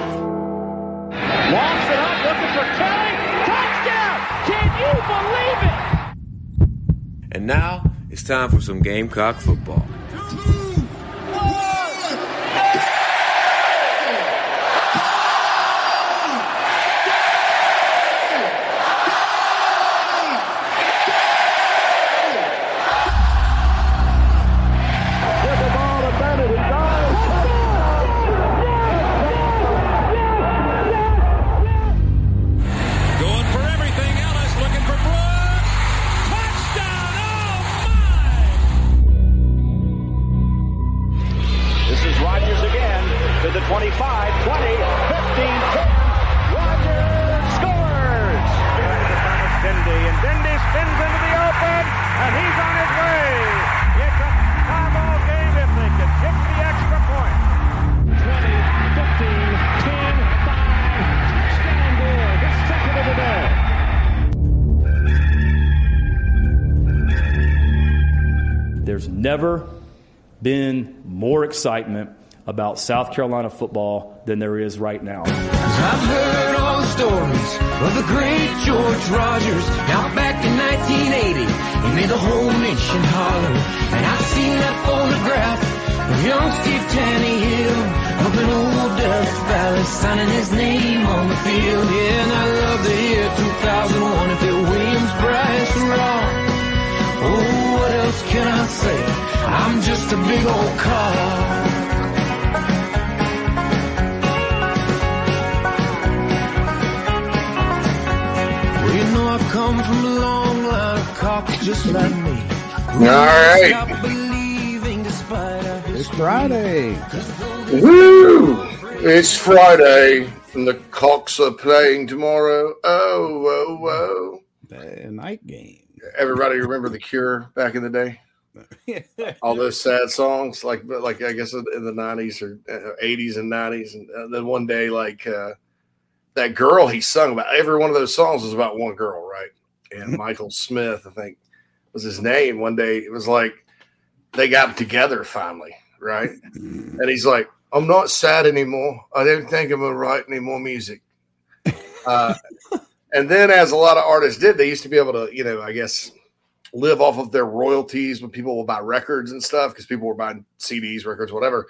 Walks it up, looking for Kelly. Touchdown! Can you believe it? And now it's time for some Gamecock football. Excitement about South Carolina football than there is right now. I've heard all the stories of the great George Rogers. Back in 1980, he made the whole nation holler. And I've seen that photograph of young Steve up in old Valley, signing his name on the field. Yeah, and I love the year 2001 if it Bryce, Raw. Oh, what else can I say? I'm just a big old car. Well, you know I come from a long line of cocks just like me. All right. Stop believing despite our It's Friday. Woo! It's Friday, and the Cocks are playing tomorrow. Oh, whoa, whoa. The night game. Everybody remember The Cure back in the day? All those sad songs, like, like I guess in the 90s or uh, 80s and 90s. And uh, then one day, like, uh, that girl he sung about, every one of those songs was about one girl, right? And Michael Smith, I think, was his name. One day, it was like they got together finally, right? And he's like, I'm not sad anymore. I don't think I'm gonna write any more music. Uh, and then, as a lot of artists did, they used to be able to, you know, I guess, live off of their royalties when people will buy records and stuff because people were buying CDs, records, whatever.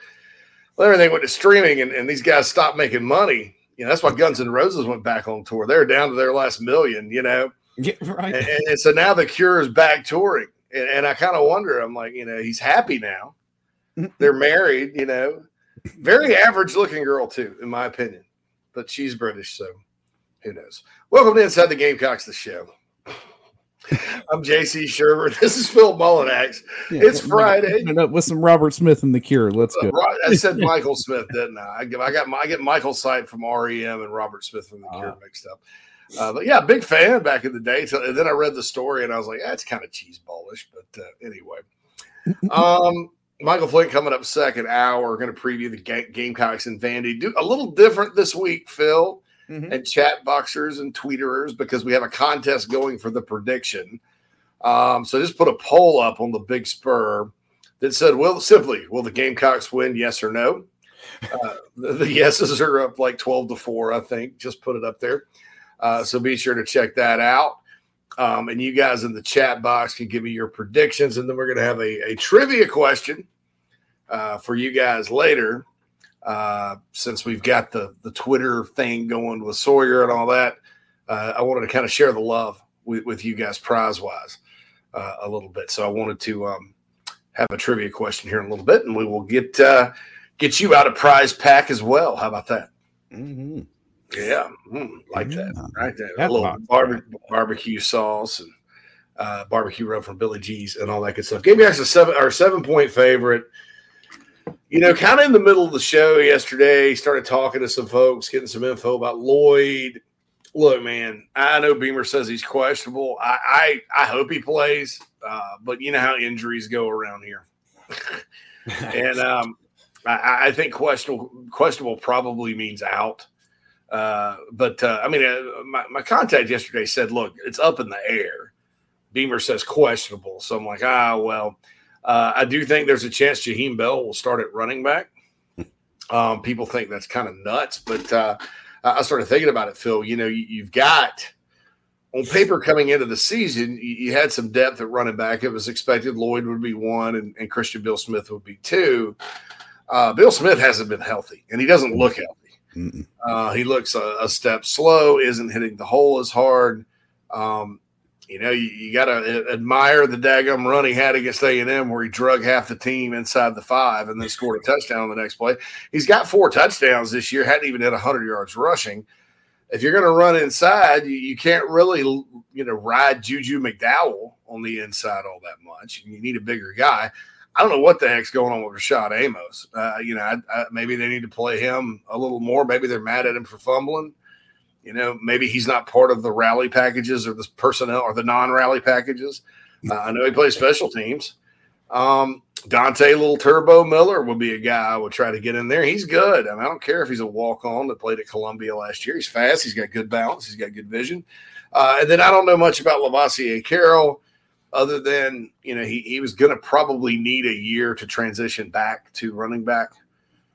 Well, everything went to streaming, and, and these guys stopped making money. You know, that's why Guns N' Roses went back on tour. They're down to their last million, you know. Yeah, right. And, and so now the Cure is back touring, and, and I kind of wonder. I'm like, you know, he's happy now. They're married, you know. Very average looking girl too, in my opinion, but she's British, so who knows? Welcome to Inside the Gamecocks, the show. I'm JC Shurburtt. This is Phil Mullinax. Yeah, it's Friday. it up with some Robert Smith and the Cure. Let's go. Right, I said Michael Smith, didn't I? I, give, I got my, I get Michael Stipe from REM and Robert Smith from The Cure Ah. mixed up. Uh, but yeah, big fan back in the day. So, and then I read the story and I was like, that's kind of cheeseballish. But uh, anyway, um, Michael Flint coming up second hour. Going to preview the Ga- Gamecocks and Vandy. Do a little different this week, Phil, Mhm. and chat boxers and tweeterers because we have a contest going for the prediction. Um, so just put a poll up on the Big Spur that said, "Will simply will the Gamecocks win? Yes or no?" Uh, the, the yeses are up like twelve to four, I think. Just put it up there. Uh, so be sure to check that out. Um, and you guys in the chat box can give me your predictions, and then we're going to have a, a trivia question uh, for you guys later. Uh, since we've got the the Twitter thing going with Sawyer and all that, uh, I wanted to kind of share the love with, with you guys prize wise uh, a little bit. So I wanted to um, have a trivia question here in a little bit, and we will get uh, get you out a prize pack as well. How about that? Mhm. Yeah, mm, like that right there. That a little box. barbe- barbecue sauce and uh, barbecue rub from Billy G's and all that good stuff. Gave me actually seven or seven point favorite. You know, kind of in the middle of the show yesterday, started talking to some folks, getting some info about Lloyd. Look, man, I know Beamer says he's questionable. I I, I hope he plays, uh, but you know how injuries go around here, and um, I, I think questionable questionable probably means out. Uh, but uh, I mean, uh, my, my contact yesterday said, look, it's up in the air. Beamer says questionable. So I'm like, ah, well, Uh, I do think there's a chance Jaheim Bell will start at running back. Um, people think that's kind of nuts, but uh, I started thinking about it, Phil. You know, you, have got on paper coming into the season, you, you, had some depth at running back. It was expected Lloyd would be one and, and Christian Beal-Smith would be two. Uh, Beal-Smith hasn't been healthy, and he doesn't look healthy. Uh, he looks a, a, step slow, isn't hitting the hole as hard. Um, you know, you, you got to admire the daggum run he had against A and M, where he drug half the team inside the five and then scored a touchdown on the next play. He's got four touchdowns this year, hadn't even hit hundred yards rushing. If you're going to run inside, you, you, can't really, you know, ride Juju McDowell on the inside all that much. You need a bigger guy. I don't know what the heck's going on with Rashad Amos. Uh, you know, I, I, maybe they need to play him a little more. Maybe they're mad at him for fumbling. You know, maybe he's not part of the rally packages or the personnel or the non-rally packages. Uh, I know he plays special teams. Um, Dante Little Turbo Miller would be a guy I would try to get in there. He's good. I, mean, I don't care if he's a walk-on that played at Columbia last year. He's fast. He's got good balance. He's got good vision. Uh, and then I don't know much about Lovasea Carroll, other than you know he he was going to probably need a year to transition back to running back.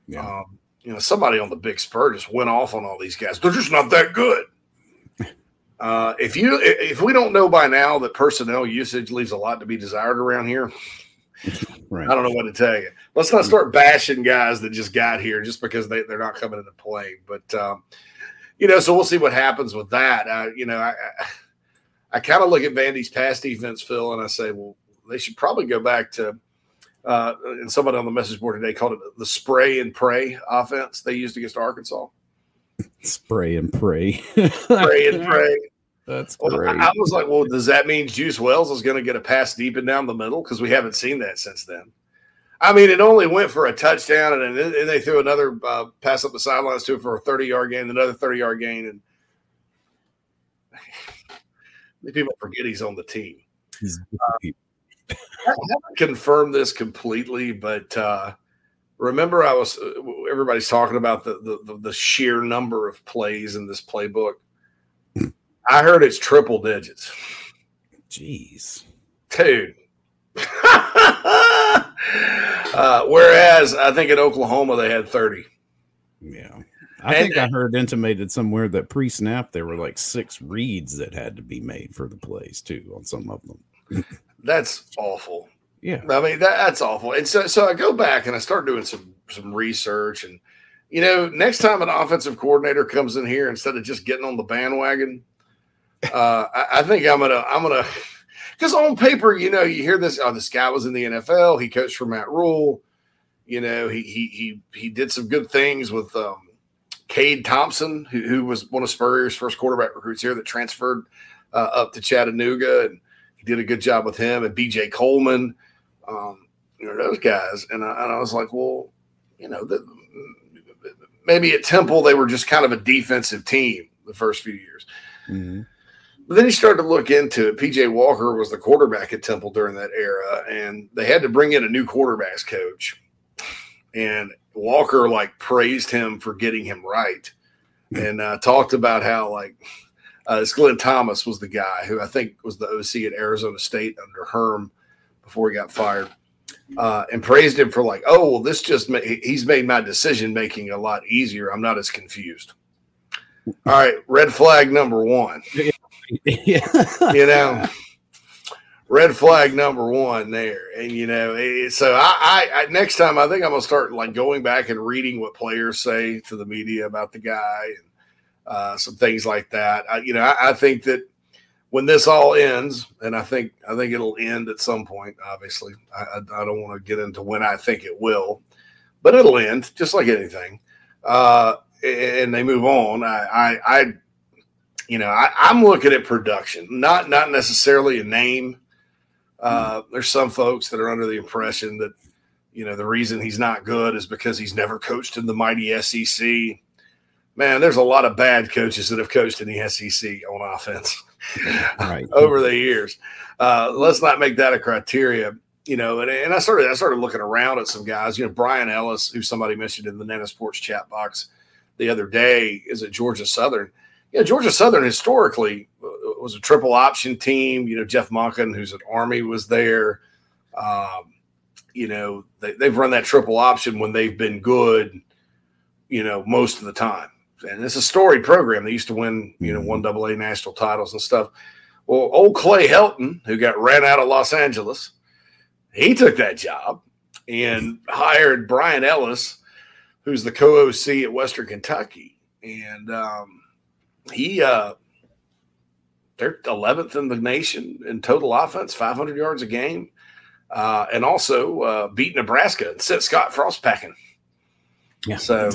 Yeah. Um, you know, somebody on the big spur just went off on all these guys. They're just not that good. Uh, if you if we don't know by now that personnel usage leaves a lot to be desired around here, right. I don't know what to tell you. Let's not start bashing guys that just got here just because they, they're not coming into play. But um, you know, so we'll see what happens with that. Uh, you know, I I, I kind of look at Vandy's past defense, Phil, and I say, well, they should probably go back to uh, and somebody on the message board today called it the spray and pray offense they used against Arkansas. Spray and pray. spray and pray. That's well, great. I, I was like, well, does that mean Juice Wells is going to get a pass deep and down the middle? Because we haven't seen that since then. I mean, it only went for a touchdown, and then and they threw another uh, pass up the sidelines to it for a 30 yard gain, another 30 yard gain. And people forget he's on the team. Uh, I haven't confirmed this completely, but uh, remember, I was uh, everybody's talking about the, the the sheer number of plays in this playbook. I heard it's triple digits. Jeez, dude. uh, whereas I think in Oklahoma they had thirty. Yeah. I and, think I heard intimated somewhere that pre-snap there were like six reads that had to be made for the plays too on some of them. That's awful. Yeah. I mean, that, that's awful. And so, so I go back and I start doing some, some research and, you know, next time an offensive coordinator comes in here, instead of just getting on the bandwagon, uh, I, I think I'm going to, I'm going to, because on paper, you know, you hear this, oh, this guy was in the NFL. He coached for Matt Rhule. You know, he, he, he, he did some good things with, um, Cade Thompson, who, who was one of Spurrier's first quarterback recruits here that transferred uh, up to Chattanooga. And, he did a good job with him and BJ Coleman, um, you know, those guys. And I, and I was like, well, you know, the, maybe at Temple they were just kind of a defensive team the first few years. Mm-hmm. But then you start to look into it. PJ Walker was the quarterback at Temple during that era, and they had to bring in a new quarterbacks coach. And Walker like praised him for getting him right, and uh, talked about how like uh, this Glenn Thomas was the guy who I think was the OC at Arizona State under Herm before he got fired, uh, and praised him for like, oh, well, this just ma- he's made my decision making a lot easier. I'm not as confused. All right, red flag number one. you know, red flag number one there, and you know, so I, I, I next time I think I'm gonna start like going back and reading what players say to the media about the guy and uh, some things like that. I, you know, I, I, think that when this all ends, and I think I think it'll end at some point. Obviously, I, I, don't want to get into when I think it will, but it'll end just like anything. Uh, and they move on. I, I, I you know, I, am looking at production, not not necessarily a name. Uh, there's some folks that are under the impression that you know the reason he's not good is because he's never coached in the mighty SEC man, there's a lot of bad coaches that have coached in the SEC on offense right. over the years. Uh, let's not make that a criteria. You know, and, and I started I started looking around at some guys. You know, Bryan Ellis, who somebody mentioned in the Nana Sports chat box the other day, is at Georgia Southern. Yeah, Georgia Southern historically uh, was a triple option team. You know, Jeff Monken, who's at Army, was there. Um, you know, they, they've run that triple option when they've been good, you know, most of the time. And it's a story program. They used to win, you know, one double A national titles and stuff. Well, old Clay Helton, who got ran out of Los Angeles, he took that job and hired Bryan Ellis, who's the co-OC at Western Kentucky. And um, he uh, they're 11th in the nation in total offense, 500 yards a game, uh, and also uh, beat Nebraska and sent Scott Frost packing. Yeah. So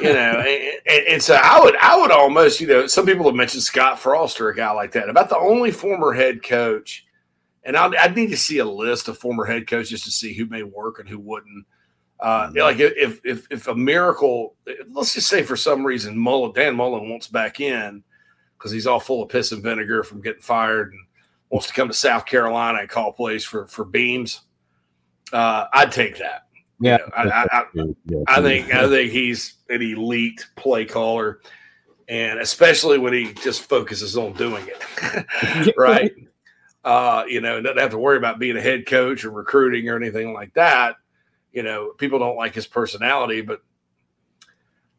you know, and, and, so I would, I would almost, you know, some people have mentioned Scott Frost or a guy like that. About the only former head coach, and I'd, I'd need to see a list of former head coaches to see who may work and who wouldn't. Uh, Mm-hmm. like if if if a miracle, let's just say for some reason Mullen Dan Mullen wants back in because he's all full of piss and vinegar from getting fired and wants to come to South Carolina and call plays for for beams. Uh, I'd take that. Yeah, You know, I, I, I, I think I think he's an elite play caller, and especially when he just focuses on doing it, right? Uh, you know, doesn't have to worry about being a head coach or recruiting or anything like that. You know, people don't like his personality, but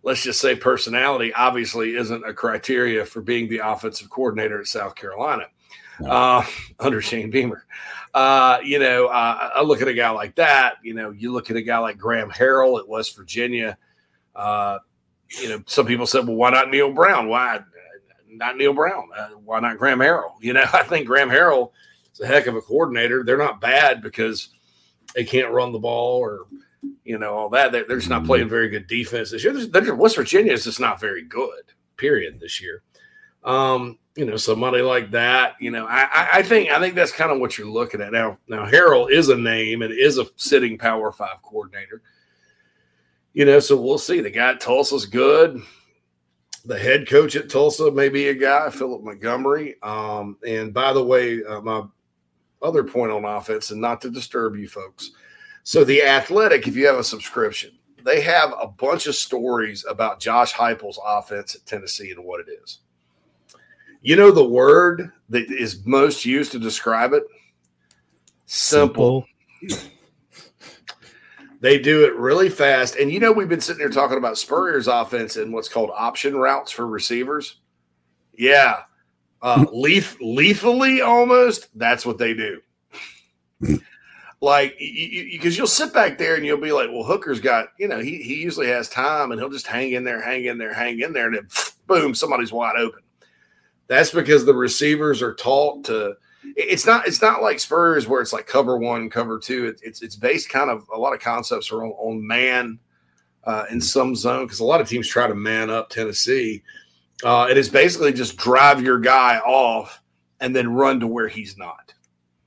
let's just say personality obviously isn't a criteria for being the offensive coordinator at South Carolina uh, under Shane Beamer. Uh, you know, uh, I look at a guy like that. You know, you look at a guy like Graham Harrell at West Virginia. Uh, you know, some people said, well, why not Neal Brown? Why not Neal Brown? Uh, why not Graham Harrell? You know, I think Graham Harrell is a heck of a coordinator. They're not bad because they can't run the ball or, you know, all that. They're, they're just not playing very good defense this year. There's, there's, West Virginia is just not very good, period, this year. Um, you know, somebody like that, you know, I, I think I think that's kind of what you're looking at now. Now, Harrell is a name and is a sitting Power Five coordinator. You know, so we'll see. The guy at Tulsa's good. The head coach at Tulsa may be a guy, Philip Montgomery. Um, and by the way, uh, my other point on offense, and not to disturb you folks. So the Athletic, if you have a subscription, they have a bunch of stories about Josh Heupel's offense at Tennessee and what it is. You know the word that is most used to describe it? Simple. They do it really fast. And you know, we've been sitting here talking about Spurrier's offense and what's called option routes for receivers. Yeah. Uh, leaf, lethally almost. That's what they do. like, because you, will sit back there and you'll be like, well, Hooker's got, you know, he, he usually has time and he'll just hang in there, hang in there, hang in there. And then boom, somebody's wide open. That's because the receivers are taught to, it's not it's not like Spurs where it's like cover one, cover two. It, it's it's based kind of a lot of concepts are on, on man uh, in some zone because a lot of teams try to man up Tennessee. Uh, it is basically just drive your guy off and then run to where he's not.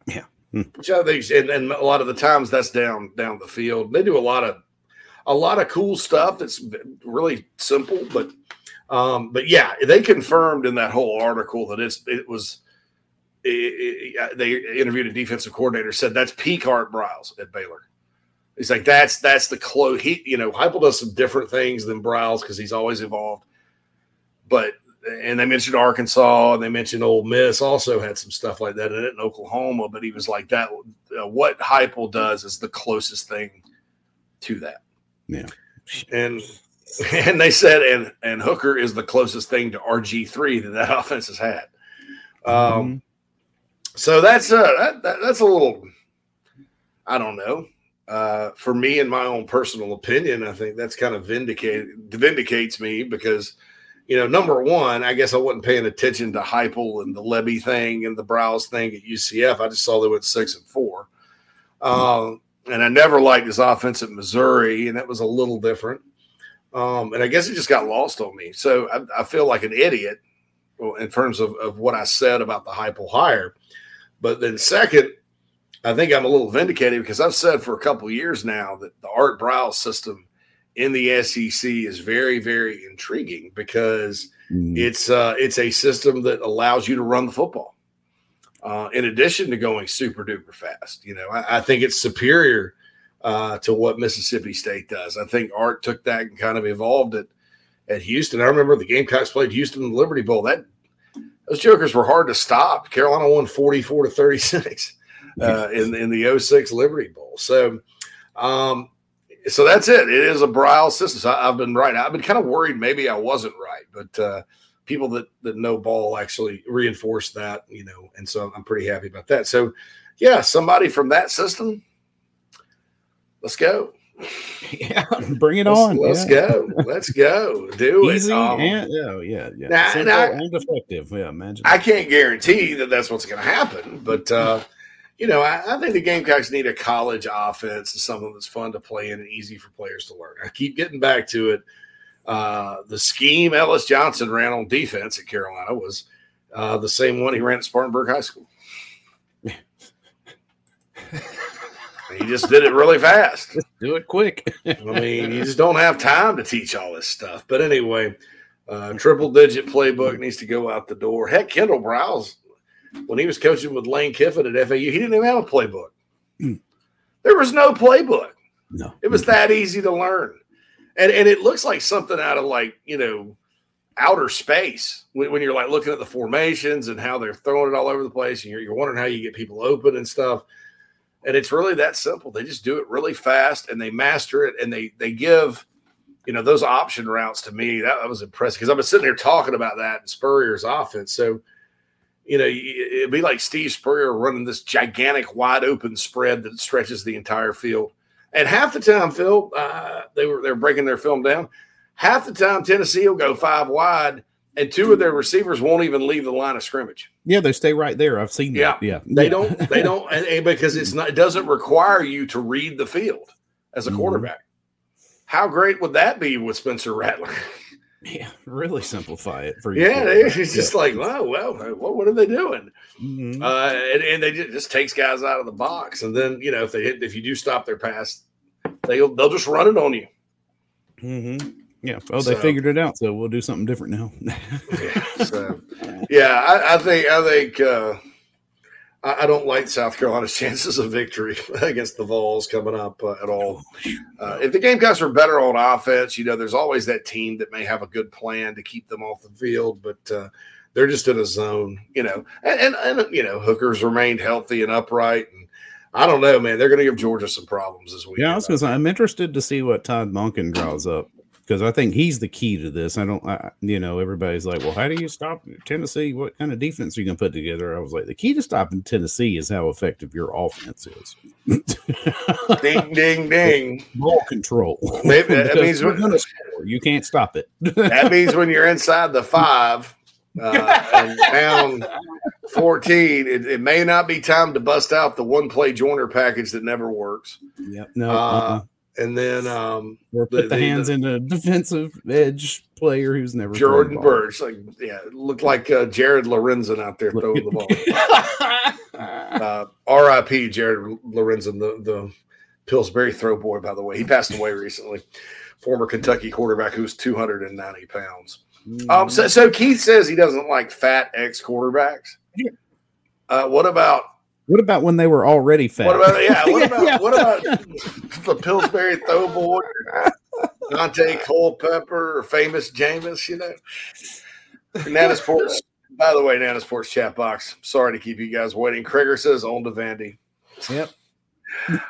Yeah, which I think, and, and a lot of the times that's down down the field. They do a lot of a lot of cool stuff that's really simple, but um, but yeah, they confirmed in that whole article that it's it was they interviewed a defensive coordinator said that's peak Art Briles at Baylor. He's like that's that's the close. He you know Heupel does some different things than Briles because he's always evolved. But and they mentioned Arkansas and they mentioned Ole Miss also had some stuff like that in it in Oklahoma. But he was like that. Uh, what Heupel does is the closest thing to that. Yeah, and and they said and and Hooker is the closest thing to RG three that that offense has had. Um, mm-hmm. So that's uh that, that, that's a little I don't know. Uh, for me, in my own personal opinion, I think that's kind of vindicated vindicates me because you know, number one, I guess I wasn't paying attention to Heupel and the Lebby thing and the Briles thing at UCF. I just saw they went six and 4 um, and I never liked his offense at Missouri, and that was a little different. Um, and I guess it just got lost on me. So I, I feel like an idiot in terms of, of what I said about the Heupel hire. But then, second, I think I'm a little vindicated because I've said for a couple years now that the Art Briles system in the SEC is very, very intriguing because mm. it's uh, it's a system that allows you to run the football. Uh, in addition to going super duper fast, you know, I, I think it's superior uh, to what Mississippi State does. I think Art took that and kind of evolved it at Houston. I remember the Gamecocks played Houston in the Liberty Bowl. That those jokers were hard to stop. Carolina won 44 to 36 uh, in, in the 06 Liberty Bowl. So, um, so that's it. It is a Briles system. So I, have been right. I've been kind of worried maybe I wasn't right, but uh, people that that know ball actually reinforced that, you know, and so I'm pretty happy about that. So, yeah, somebody from that system, let's go. Yeah, bring it let's, on. Let's yeah. go. Let's go. Do Easy it. Um, and yeah, yeah, yeah. Now, Simple now, and effective. Yeah, imagine. I can't guarantee that that's what's going to happen, but uh, you know, I, I, think the Gamecocks need a college offense and something that's fun to play in and easy for players to learn. I keep getting back to it. Uh, the scheme Ellis Johnson ran on defense at Carolina was uh, the same one he ran at Spartanburg High School. he just did it really fast. Just do it quick. I mean, you just don't have time to teach all this stuff. But anyway, uh, triple digit playbook needs to go out the door. Heck, Kendall Briles, when he was coaching with Lane Kiffin at FAU, he didn't even have a playbook. Mm. There was no playbook. No, It was that easy to learn. And and it looks like something out of like, you know, outer space when, when you're like looking at the formations and how they're throwing it all over the place and you're, you're wondering how you get people open and stuff and it's really that simple. They just do it really fast and they master it and they they give you know those option routes to me that, that was impressive because i've been sitting here talking about that in spurrier's offense. So you know it'd be like steve spurrier running this gigantic wide open spread that stretches the entire field. And half the time phil uh, they were they're breaking their film down. Half the time tennessee will go five wide and two of their receivers won't even leave the line of scrimmage Yeah, they stay right there. I've seen Yeah. that. Yeah, they Yeah. don't they don't and- because it's not it doesn't require you to read the field as a Mhm. quarterback how great would that be with spencer rattler Yeah, really simplify it for you. yeah they- it's just like wow well what, what are they doing Mhm. uh and, and they just, just takes guys out of the box and then you know if they hit if you do stop their pass they'll they'll just run it on you Mhm. Yeah. Oh, they So- figured it out, so we'll do something different now. yeah, so yeah I, I think i think uh I I don't like South Carolina's chances of victory against the Vols coming up uh, at all. Uh, if the Gamecocks are better on offense, you know, there's always that team that may have a good plan to keep them off the field, but uh, they're just in a zone, you know. And, and, and you know, Hooker's remained healthy and upright, and I don't know, man. They're going to give Georgia some problems this week. yeah, I was gonna say I'm interested to see what Todd Monken draws up because I think he's the key to this. I don't, I, you know, everybody's like, well, how do you stop Tennessee? What kind of defense are you gonna put together? I was like, the key to stopping Tennessee is how effective your offense is. ding, ding, ding. Ball control. Maybe that means we're gonna score. You can't stop it. That means when you're inside the five uh, and down 14, it, it may not be time to bust out the one play joiner package that never works. Yep. No. Uh, uh-uh. And then um, put the, the- hands the- in a defensive edge player who's never Jordan ball. Like yeah, looked like uh, Jared Lorenzen out there throwing the ball. Uh, R.I.P. Jared Lorenzen, the the Pillsbury throw boy. By the way, he passed away recently. Former Kentucky quarterback who's 290 pounds. Um, so, so Keith says he doesn't like fat ex quarterbacks. Yeah. Uh, what about What about when they were already fat? what about yeah? What about yeah. what about the Pillsbury throw boy, Daunte Culpepper, or famous Jameis? You know, Nana Sports. By the way, Nana Sports chat box. Sorry to keep you guys waiting. Krieger says on to Vandy. Yep.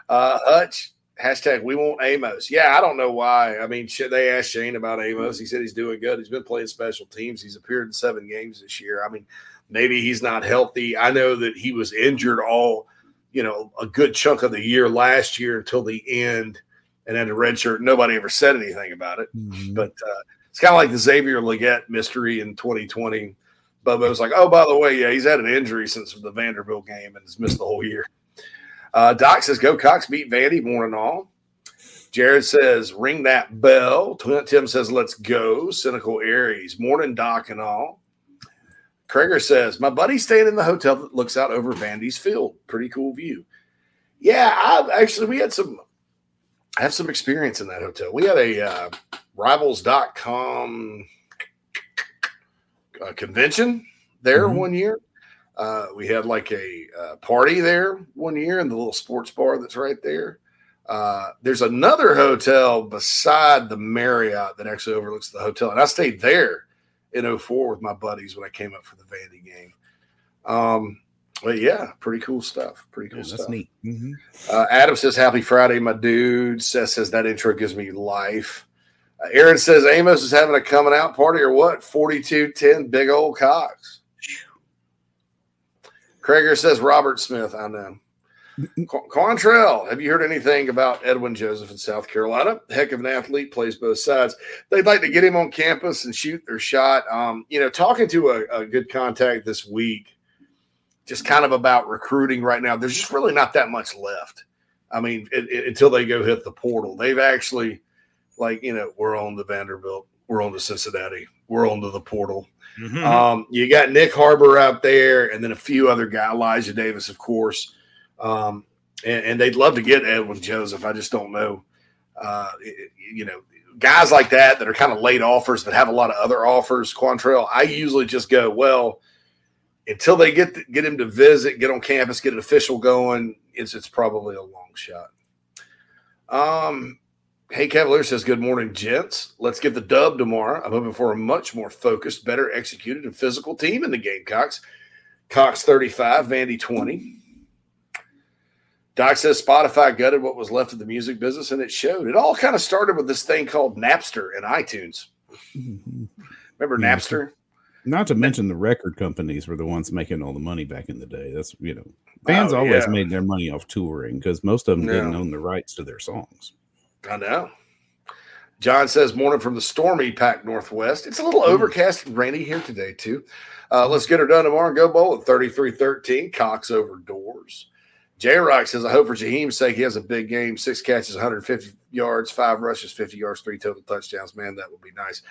Uh, Hutch hashtag we want Amos. Yeah, I don't know why. I mean, they asked Shane about Amos. He said he's doing good. He's been playing special teams. He's appeared in seven games this year. I mean, maybe he's not healthy. I know that he was injured all, you know, a good chunk of the year last year until the end, and had a red shirt. Nobody ever said anything about it. Mhm. But uh, it's kind of like the Xavier Legette mystery in 2020. Bubba was like, oh, by the way, yeah, he's had an injury since the Vanderbilt game and has missed the whole year. Uh, Doc says, go Cox beat Vandy, morning all. Jared says, ring that bell. Tim says, let's go. Cynical Aries, morning Doc and all. Krager says, my buddy's staying in the hotel that looks out over Vandy's field. Pretty cool view. Yeah, I actually, we had some, I have some experience in that hotel. We had a uh, rivals.com uh, convention there Mhm. one year. Uh, we had like a uh, party there one year in the little sports bar that's right there. Uh, there's another hotel beside the Marriott that actually overlooks the hotel. And I stayed there in 04 with my buddies when I came up for the Vandy game. Um, But yeah, pretty cool stuff. Pretty cool Yeah, stuff. that's neat. Mhm. Uh, Adam says, Happy Friday, my dude. Seth says, That intro gives me life. Uh, Aaron says, Amos is having a coming out party or what? 4210, big old Cox. Krager says, Robert Smith. I know. Qu- Quantrell, have you heard anything about Edwin Joseph in South Carolina? Heck of an athlete, plays both sides. They'd like to get him on campus and shoot their shot. Um, you know, talking to a, a good contact this week, just kind of about recruiting right now. There's just really not that much left. I mean, it, it- until they go hit the portal, they've actually, like, you know, we're on the Vanderbilt, we're on to Cincinnati, we're on to the portal. Um, you got Nick Harbor out there, and then a few other guys, Elijah Davis, of course. Um, and, and they'd love to get Edwin Joseph. I just don't know. Uh, you know, guys like that that are kind of late offers that have a lot of other offers. Quantrell, I usually just go well until they get get him to visit, get on campus, get an official going. It's it's probably a long shot. Um, hey Cavalier says, "Good morning, gents. Let's get the dub tomorrow. I'm hoping for a much more focused, better executed, and physical team in the Gamecocks. Cox 35, Vandy 20." Doc says Spotify gutted what was left of the music business, and it showed. It all kind of started with this thing called Napster and iTunes. Remember Yeah. Napster? Not to mention the record companies were the ones making all the money back in the day. That's you know, bands Oh, always yeah. made their money off touring because most of them didn't own the rights to their songs. I know. John says, morning from the stormy Pac Northwest. It's a little overcast and rainy here today, too. Uh, let's get her done tomorrow and go bowl at 33 13. Cox over doors. J Rock says, I hope for Jaheim's sake he has a big game. Six catches, 150 yards, five rushes, 50 yards, three total touchdowns. Man, that would be nice.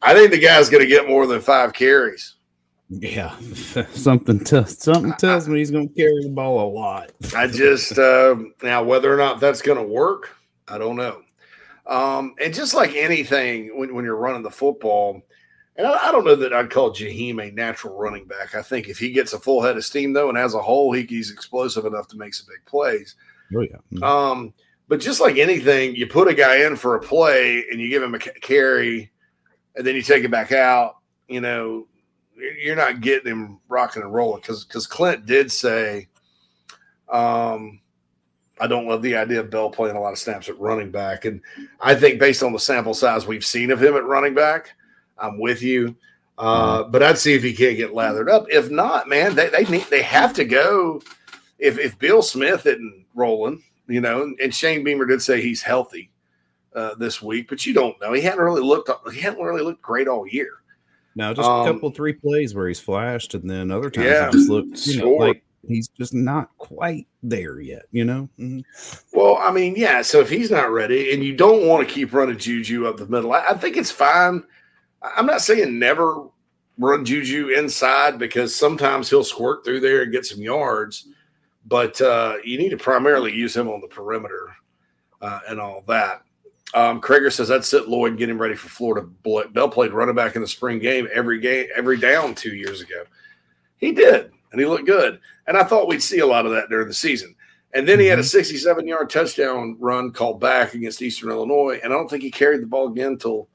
I think the guy's going to get more than five carries. Yeah, something t- something tells me he's going to carry the ball a lot. I just uh, now whether or not that's going to work, I don't know. Um, and just like anything, when, when you're running the football, and I, I don't know that I'd call Jaheim a natural running back. I think if he gets a full head of steam though, and as a whole, he, he's explosive enough to make some big plays. Oh yeah, Um, but just like anything, you put a guy in for a play and you give him a carry, and then you take it back out. You know, you're not getting him rocking and rolling because because Clint did say, um, I don't love the idea of Bell playing a lot of snaps at running back, and I think based on the sample size we've seen of him at running back, I'm with you. Uh, but I'd see if he can't get lathered up. If not, man, they they need they have to go. If if Beal-Smith isn't rolling, you know, and, and Shane Beamer did say he's healthy uh, this week, but you don't know. He hadn't really looked he hadn't really looked great all year. now just um, a couple three plays where he's flashed, and then other times Yeah, he just looked you know, like he's just not quite there yet. You know, Mhm. Well, I mean, yeah. So if he's not ready, and you don't want to keep running Juju up the middle, I, I think it's fine. I'm not saying never run Juju inside because sometimes he'll squirt through there and get some yards, but uh, you need to primarily use him on the perimeter uh, and all that. Um, Krager says that's it. Lloyd get him ready for Florida. Bell played running back in the spring game every game, every down two years ago. He did, and he looked good. And I thought we'd see a lot of that during the season. And then he had a 67 yard touchdown run called back against Eastern Illinois. And I don't think he carried the ball again until,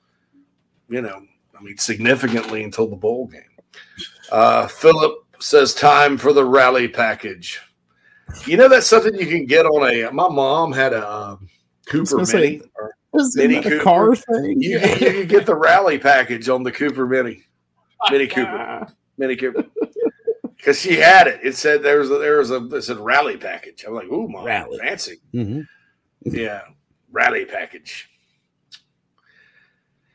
you know, Mean, significantly until the bowl game. Uh, Philip says, time for the rally package. You know, that's something you can get on a. My mom had a um, Cooper gonna say, Mini. Mini Cooper. car thing? you, can, you can get the rally package on the Cooper Mini. Mini Cooper. Mini Cooper. Because she had it. It said there was a, there was a it said rally package. I'm like, ooh, mom, Rally. fancy. Mhm. Yeah, rally package.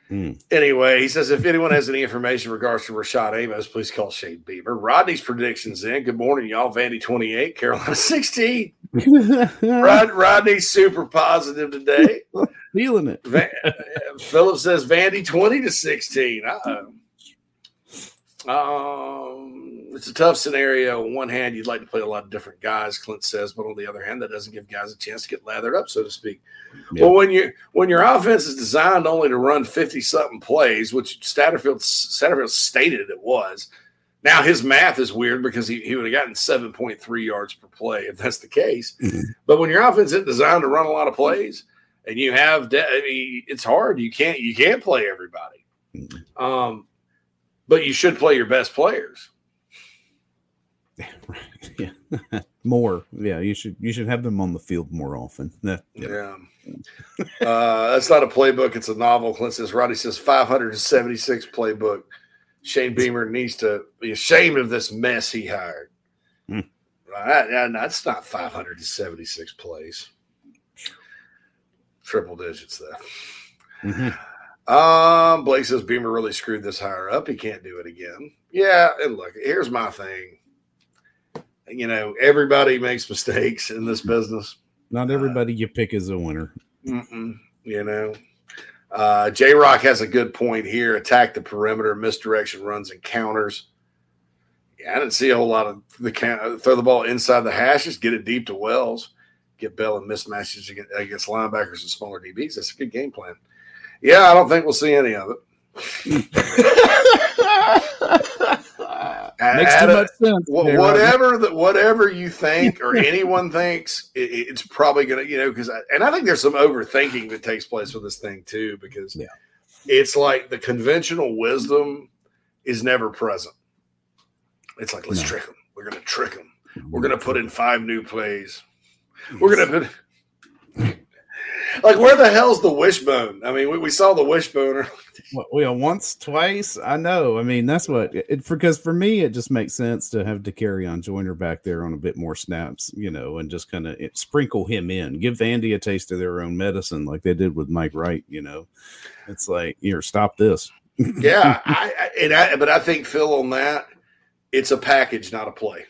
Hmm. Anyway, he says if anyone has any information in regards to Rashad Amos, please call Shane Beaver. Rodney's predictions in. Good morning, y'all. Vandy 28, Carolina 16. Rod, Rodney's super positive today. Feeling it. Van, Philip says Vandy 20 to 16. Uh-oh. Um, it's a tough scenario. On one hand, you'd like to play a lot of different guys, Clint says, but on the other hand, that doesn't give guys a chance to get lathered up, so to speak. Yeah. Well, when you when your offense is designed only to run 50 something plays, which Satterfield Satterfield stated it was. Now his math is weird because he, he would have gotten 7.3 yards per play if that's the case. Mhm. But when your offense is designed to run a lot of plays, and you have de- I mean, it's hard. You can't you can't play everybody. Mhm. Um, but you should play your best players. yeah, more. Yeah, you should you should have them on the field more often. Yeah. Yeah. uh, that's not a playbook. It's a novel. Clint says, Roddy says 576 playbook. Shane Beamer needs to be ashamed of this mess he hired. Hmm. Right. And that's not 576 plays. Triple digits, though. Mhm. Um, Blake says Beamer really screwed this hire up. He can't do it again. Yeah, and look, here's my thing. You know, everybody makes mistakes in this business. Not everybody you pick is a winner. Mm-mm, you know, uh, J Rock has a good point here. Attack the perimeter, misdirection runs and counters. Yeah, I didn't see a whole lot of the count. Throw the ball inside the hashes, get it deep to Wells, get Bell and mismatches against, against linebackers and smaller DBs. That's a good game plan. Yeah, I don't think we'll see any of it. Uh, Makes too Adam- much sense. Wha- there, Rodney. whatever that whatever you think or anyone thinks it, it's probably gonna you know because and i think there's some overthinking that takes place with this thing too because Yeah. it's like the conventional wisdom is never present it's like let's No. trick them we're gonna trick them we're gonna put in five new plays we're gonna put like where the hell's the wishbone i mean we, we saw the wishbone Well, well, once, twice. I know. I mean, that's what it because for me, it just makes sense to have to carry on Joiner back there on a bit more snaps, you know, and just kind of sprinkle him in, give Vandy a taste of their own medicine, like they did with Mike Wright. You know, it's like here, stop this. yeah I, I, and I but i think phil on that it's a package not a play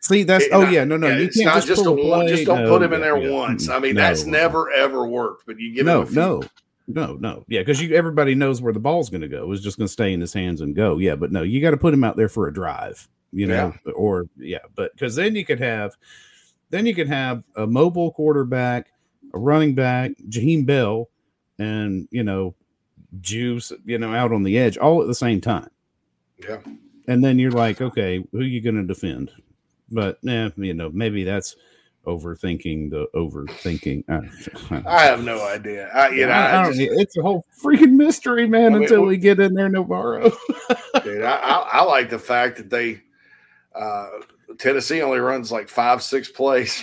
See, that's It- oh not- yeah, no, no, yeah, you it's can't not just, just a one. Just don't No, put him in there yeah. once. I mean, No, that's never ever worked. But you give no, him a few, no, no, no. Yeah, because you everybody knows where the ball's going to go. It's just going to stay in his hands and go. Yeah, but no, you got to put him out there for a drive. You know, or yeah, but because then you could have, then you could have a mobile quarterback, a running back, Jaheim Bell, and you know, Juice, you know, out on the edge all at the same time. Yeah, And then you're like, okay, who are you going to defend? But yeah, you know, maybe that's overthinking the overthinking. Uh, I have no idea. I, you know, I- I I just, it's a whole freaking mystery, man, I mean, until we get in there tomorrow. dude, I, I, I like the fact that they uh, Tennessee only runs like five, six plays.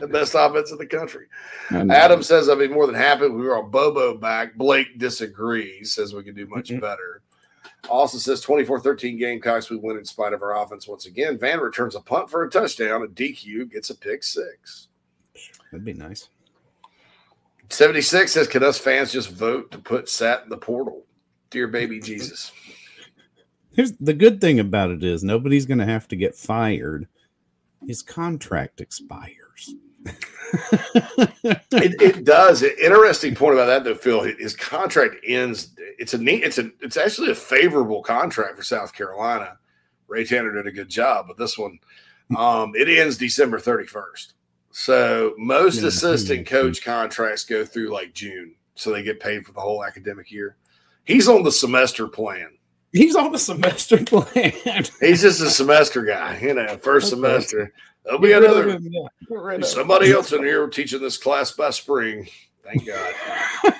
the best offense in the country. Adam says I'd be more than happy if we were on Bobo back. Blake disagrees, says we could do much Mhm. better. Also says 24-13 Gamecocks, we win in spite of our offense once again. Van returns a punt for a touchdown. A DQ gets a pick six. That'd be nice. 76 says, can us fans just vote to put Sat in the portal? Dear baby Jesus. Here's the good thing about it is nobody's going to have to get fired. His contract expires. it, it does. Interesting point about that though, Phil. His contract ends. It's a neat. It's a. It's actually a favorable contract for South Carolina. Ray Tanner did a good job, but this one, um, it ends December thirty first. So most Yeah. assistant coach contracts go through like June, so they get paid for the whole academic year. He's on the semester plan. He's on the semester plan. He's just a semester guy, you know. First Okay. semester, there'll be Get rid another him, yeah. Get rid of him. somebody else in here teaching this class by spring. Thank God.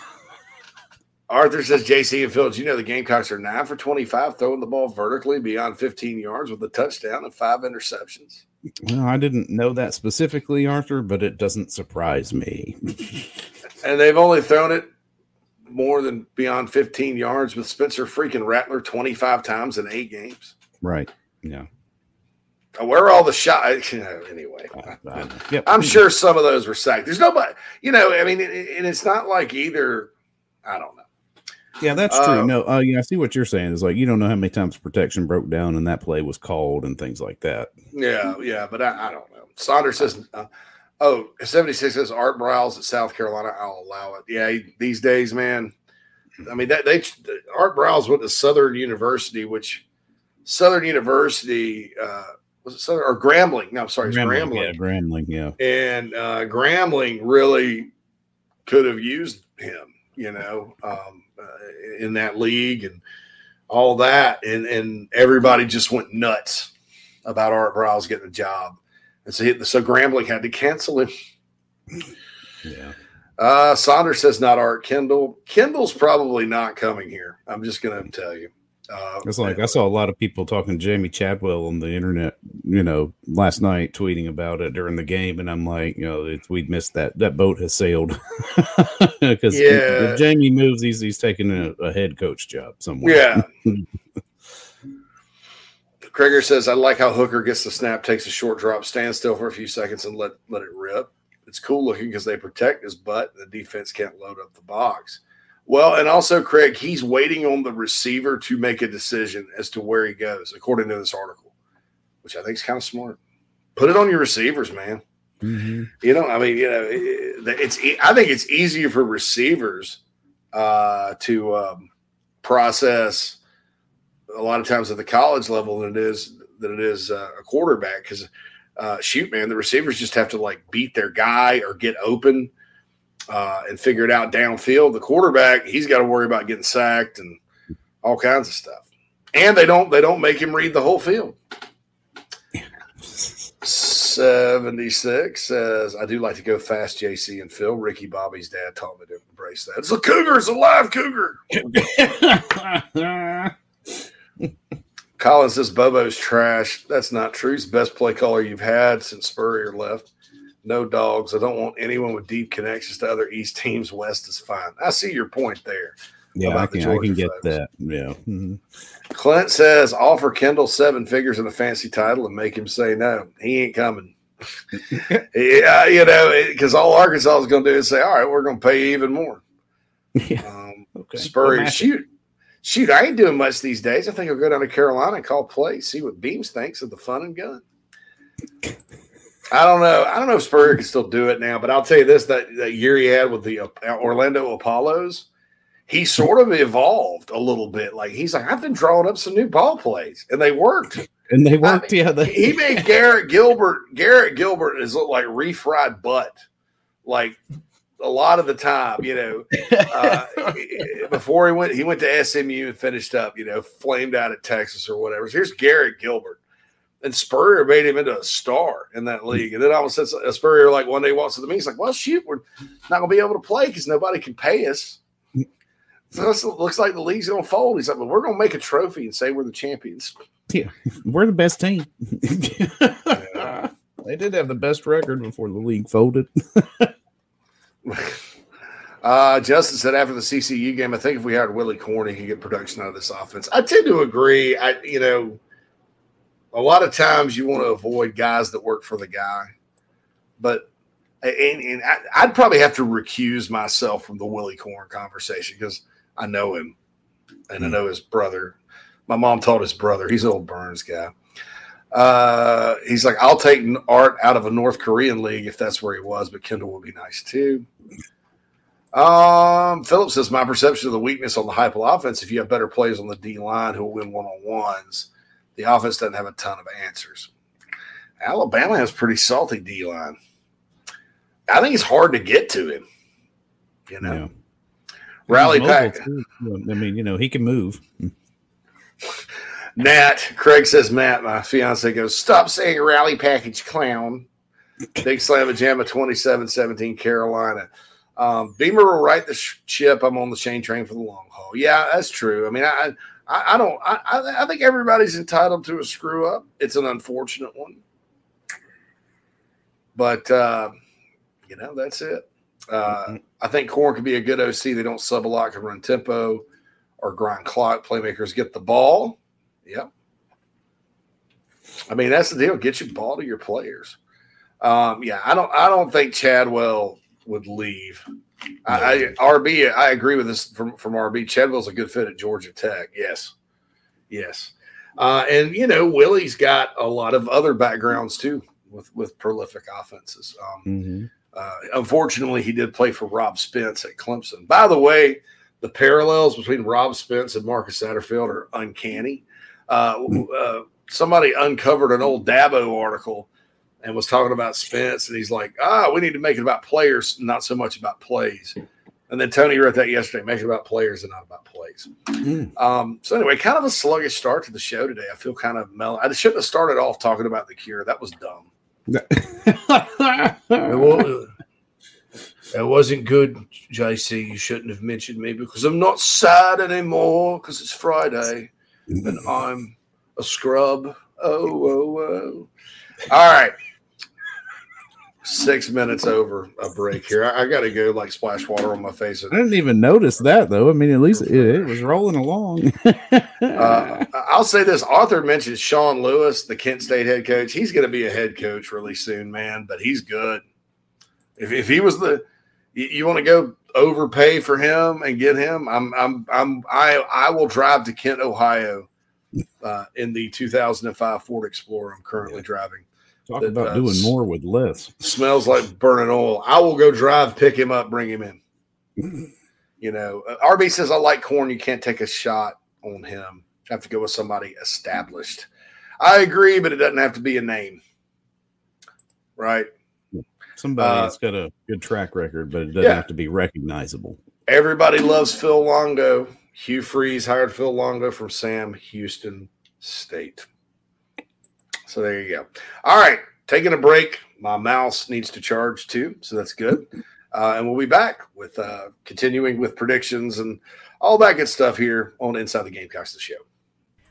Arthur says, JC and Phil, did you know the Gamecocks are nine for 25 throwing the ball vertically beyond 15 yards with a touchdown and five interceptions? Well, I didn't know that specifically, Arthur, but it doesn't surprise me. And they've only thrown it more than beyond 15 yards with Spencer freaking Rattler 25 times in eight games. right. Yeah. Uh, Where are all the shots? anyway, I know. Yep. I'm sure some of those were sacked. There's nobody, you know, I mean, and it's not like either, I don't know. Yeah, that's Uh, true. No, uh, yeah, I see what you're saying. Is like you don't know how many times protection broke down and that play was called and things like that. Yeah, yeah, but I, I don't know. Saunders says, uh, oh, 76 says Art Briles at South Carolina. I'll allow it. Yeah, he- these days, man. I mean, that they Art Briles went to Southern University, which Southern University uh, was it Southern or Grambling? No, I'm sorry, it's Grambling. yeah, Grambling, yeah. And uh, Grambling really could have used him, you know, um, uh, in that league and all that. And and everybody just went nuts about Art Briles getting a job. And so, he, so Grambling had to cancel him. Yeah. Uh, Saunders says not Art Kendall. Kendall's probably not coming here. I'm just going to tell you. Uh, It's like I saw a lot of people talking to Jamie Chadwell on the internet, you know, last night tweeting about it during the game, and I'm like, you know, it's, we'd missed that. That boat has sailed because Yeah. if Jamie moves, he's he's taking a, a head coach job somewhere. Yeah. Krieger says, I like how Hooker gets the snap, takes a short drop, stands still for a few seconds, and let, let it rip. It's cool looking because they protect his butt. And the defense can't load up the box. Well, and also, Craig, he's waiting on the receiver to make a decision as to where he goes, according to this article, which I think is kind of smart. Put it on your receivers, man. Mhm. You know, I mean, you know, it's. I think it's easier for receivers uh, to um, process a lot of times at the college level than it is than it is uh, a quarterback because uh, shoot, man, the receivers just have to like beat their guy or get open uh, and figure it out downfield. The quarterback, he's got to worry about getting sacked and all kinds of stuff. And they don't they don't make him read the whole field. 76 says, I do like to go fast, JC and Phil. Ricky Bobby's dad taught me to embrace that. It's a cougar, it's a live cougar. Colin says Bobo's trash. That's not true. He's the best play caller you've had since Spurrier left. No dogs. I don't want anyone with deep connections to other East teams. West is fine. I see your point there. yeah, I About the can I can get folks. that. Yeah, Mhm. Clint says offer Kendal seven figures and a fancy title and make him say no. He ain't coming. yeah, you know, because all Arkansas is going to do is say, all right, we're going to pay you even more. Yeah. Um, Okay. Spurrier, shoot, shoot, I ain't doing much these days. I think I'll go down to Carolina and call play, see what Beams thinks of the fun and gun. I don't know. I don't know if Spurrier can still do it now, but I'll tell you this: that, that year he had with the uh, Orlando Apollos, he sort of evolved a little bit. Like he's like, I've been drawing up some new ball plays, and they worked. and they worked. yeah, they, He made Garrett Gilbert. Garrett Gilbert is look like refried butt, like a lot of the time. You know, uh, before he went, he went to SMU and finished up. You know, flamed out at Texas or whatever. So here's Garrett Gilbert, and Spurrier made him into a star in that league. And then all of a sudden, Spurrier like one day walks to the meeting. He's like, "Well, shoot, we're not going to be able to play because nobody can pay us." So it looks like the league's going to fold. He's like, "Well, we're going to make a trophy and say we're the champions." Yeah, we're the best team. they did have the best record before the league folded. Uh, Justin said after the CCU game, I think if we hired Willy Korn, he could get production out of this offense. I tend to agree. I, you know, a lot of times you want to avoid guys that work for the guy, but and, and I, I'd probably have to recuse myself from the Willy Korn conversation because I know him and I know his brother. My mom taught his brother. He's an old Byrnes guy. Uh, he's like, I'll take Art out of a North Korean league if that's where he was, but Kendal would be nice too. Um, Phillips says my perception of the weakness on the Heupel offense. If you have better players on the D line who will win one on ones, the offense doesn't have a ton of answers. Alabama has pretty salty D line. I think it's hard to get to him. You know, Yeah. rally pack. too. I mean, you know, he can move. Nat Craig says Matt, my fiance goes, stop saying rally package clown. Big slam of jamma 27-17 Carolina. Um, Beamer will right the sh- ship. I'm on the Shane train for the long haul. Yeah, that's true. I mean, I I, I don't. I, I think everybody's entitled to a screw up. It's an unfortunate one, but uh, you know that's it. Uh, I think Korn could be a good OC. They don't sub a lot, can run tempo or grind clock. Playmakers get the ball. Yep. I mean, that's the deal. Get your ball to your players. Um, yeah, I don't. I don't think Chadwell would leave. I, I RB. I agree with this from from RB. Chadwell's a good fit at Georgia Tech. Yes, yes. Uh, and you know, Willy's got a lot of other backgrounds too with with prolific offenses. Um, Mhm. uh, unfortunately, he did play for Rob Spence at Clemson. By the way, the parallels between Rob Spence and Marcus Satterfield are uncanny. Uh, uh, somebody uncovered an old Dabo article and was talking about Spence, and he's like, "Ah, we need to make it about players, not so much about plays." And then Tony wrote that yesterday: "Make it about players and not about plays." Mm. Um, so anyway, kind of a sluggish start to the show today. I feel kind of mellow. I shouldn't have started off talking about the cure. That was dumb. It wa- It wasn't good, JC. You shouldn't have mentioned me because I'm not sad anymore because it's Friday. and I'm a scrub. Oh, oh, oh. All right. Six minutes over a break here. I, I got to go like splash water on my face. I didn't even notice that though. I mean, at least it, it was rolling along. uh, I'll say this: Arthur mentioned Sean Lewis, the Kent State head coach. He's going to be a head coach really soon, man. But he's good. If, if he was the, you, you want to go overpay for him and get him, I'm I'm I'm I I will drive to Kent, Ohio, uh, in the 2005 Ford Explorer I'm currently yeah. driving. Talk that, about uh, doing more with less. Smells like burning oil. I will go drive, pick him up, bring him in. you know, uh, RB says I like Korn. You can't take a shot on him. I have to go with somebody established. I agree, but it doesn't have to be a name, right? Somebody uh, that's got a good track record, but it doesn't yeah. have to be recognizable. Everybody loves Phil Longo. Hugh Freeze hired Phil Longo from Sam Houston State. So there you go. All right, taking a break. My mouse needs to charge too, so that's good. Uh, and we'll be back with uh, continuing with predictions and all that good stuff here on Inside the Gamecocks, the show.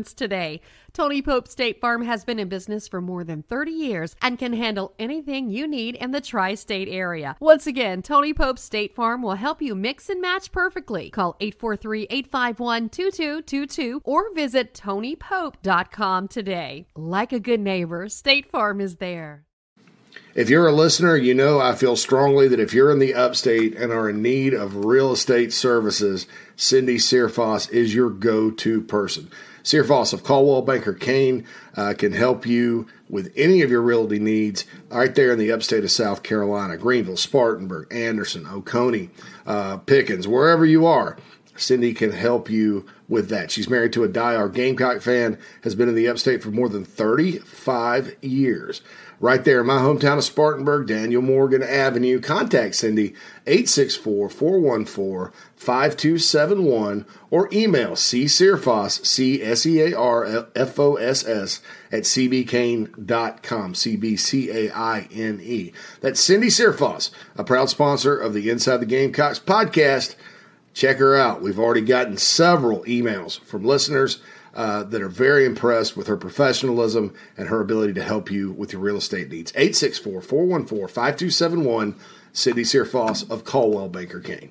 insurance today. Tony Pope State Farm has been in business for more than 30 years and can handle anything you need in the tri state area. Once again, Tony Pope State Farm will help you mix and match perfectly. Call 843 851 2222 or visit TonyPope.com today. Like a good neighbor, State Farm is there. If you're a listener, you know I feel strongly that if you're in the upstate and are in need of real estate services, Cindy Searfoss is your go to person. Searfoss of Coldwell Banker Caine uh, can help you with any of your realty needs right there in the upstate of South Carolina, Greenville, Spartanburg, Anderson, Oconee, uh, Pickens, wherever you are. Cindy can help you with that. She's married to a die-hard Gamecock fan, has been in the upstate for more than 35 years right there in my hometown of Spartanburg, Daniel Morgan Avenue. Contact Cindy 864 414 5271 or email csearfoss, C S E A R F O S S, at cbcaine.com, C B C A I N E. That's Cindy Searfoss, a proud sponsor of the Inside the Gamecocks podcast. Check her out. We've already gotten several emails from listeners uh, that are very impressed with her professionalism and her ability to help you with your real estate needs. 864 414 5271, Cindy Searfoss of Coldwell Banker Caine.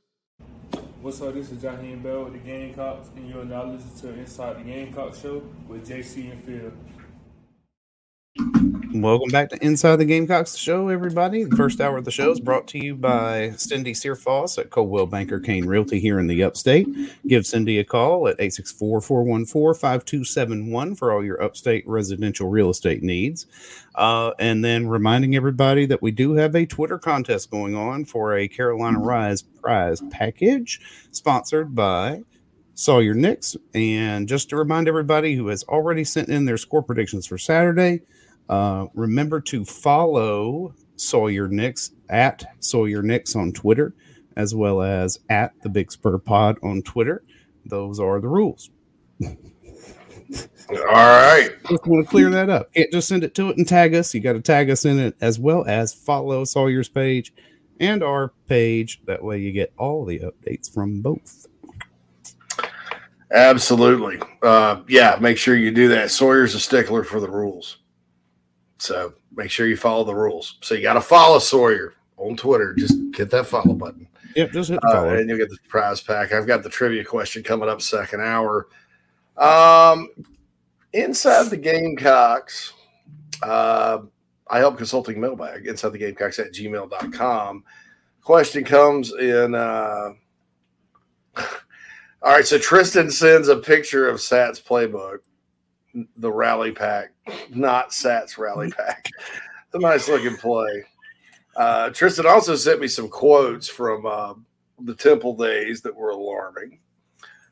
What's up? This is Jaheim Bell with the Gamecocks, and you're now listening to Inside the Gamecock Show with JC and Phil. Welcome back to Inside the Gamecocks show, everybody. The first hour of the show is brought to you by Cindy Searfoss at Coldwell Banker Caine Realty here in the upstate. Give Cindy a call at 864 414 5271 for all your upstate residential real estate needs. Uh, and then reminding everybody that we do have a Twitter contest going on for a Carolina Rise prize package sponsored by Sawyer Nix. And just to remind everybody who has already sent in their score predictions for Saturday, uh, remember to follow Sawyer Nix at Sawyer Nix on Twitter, as well as at the Big Spur Pod on Twitter. Those are the rules. All right. Just want to clear that up. Can't just send it to it and tag us. You got to tag us in it as well as follow Sawyer's page and our page. That way you get all the updates from both. Absolutely. Uh, yeah, make sure you do that. Sawyer's a stickler for the rules. So make sure you follow the rules. So you got to follow Sawyer on Twitter. Just hit that follow button. Yep, just hit Uh, follow. and you'll get the prize pack. I've got the trivia question coming up second hour. Um, inside the Gamecocks, uh, I help consulting mailbag inside the Gamecocks at gmail.com. Question comes in. Uh, all right, so Tristan sends a picture of Sat's playbook, the rally pack, not Sat's rally pack. It's a nice looking play. Uh, Tristan also sent me some quotes from uh, the Temple days that were alarming.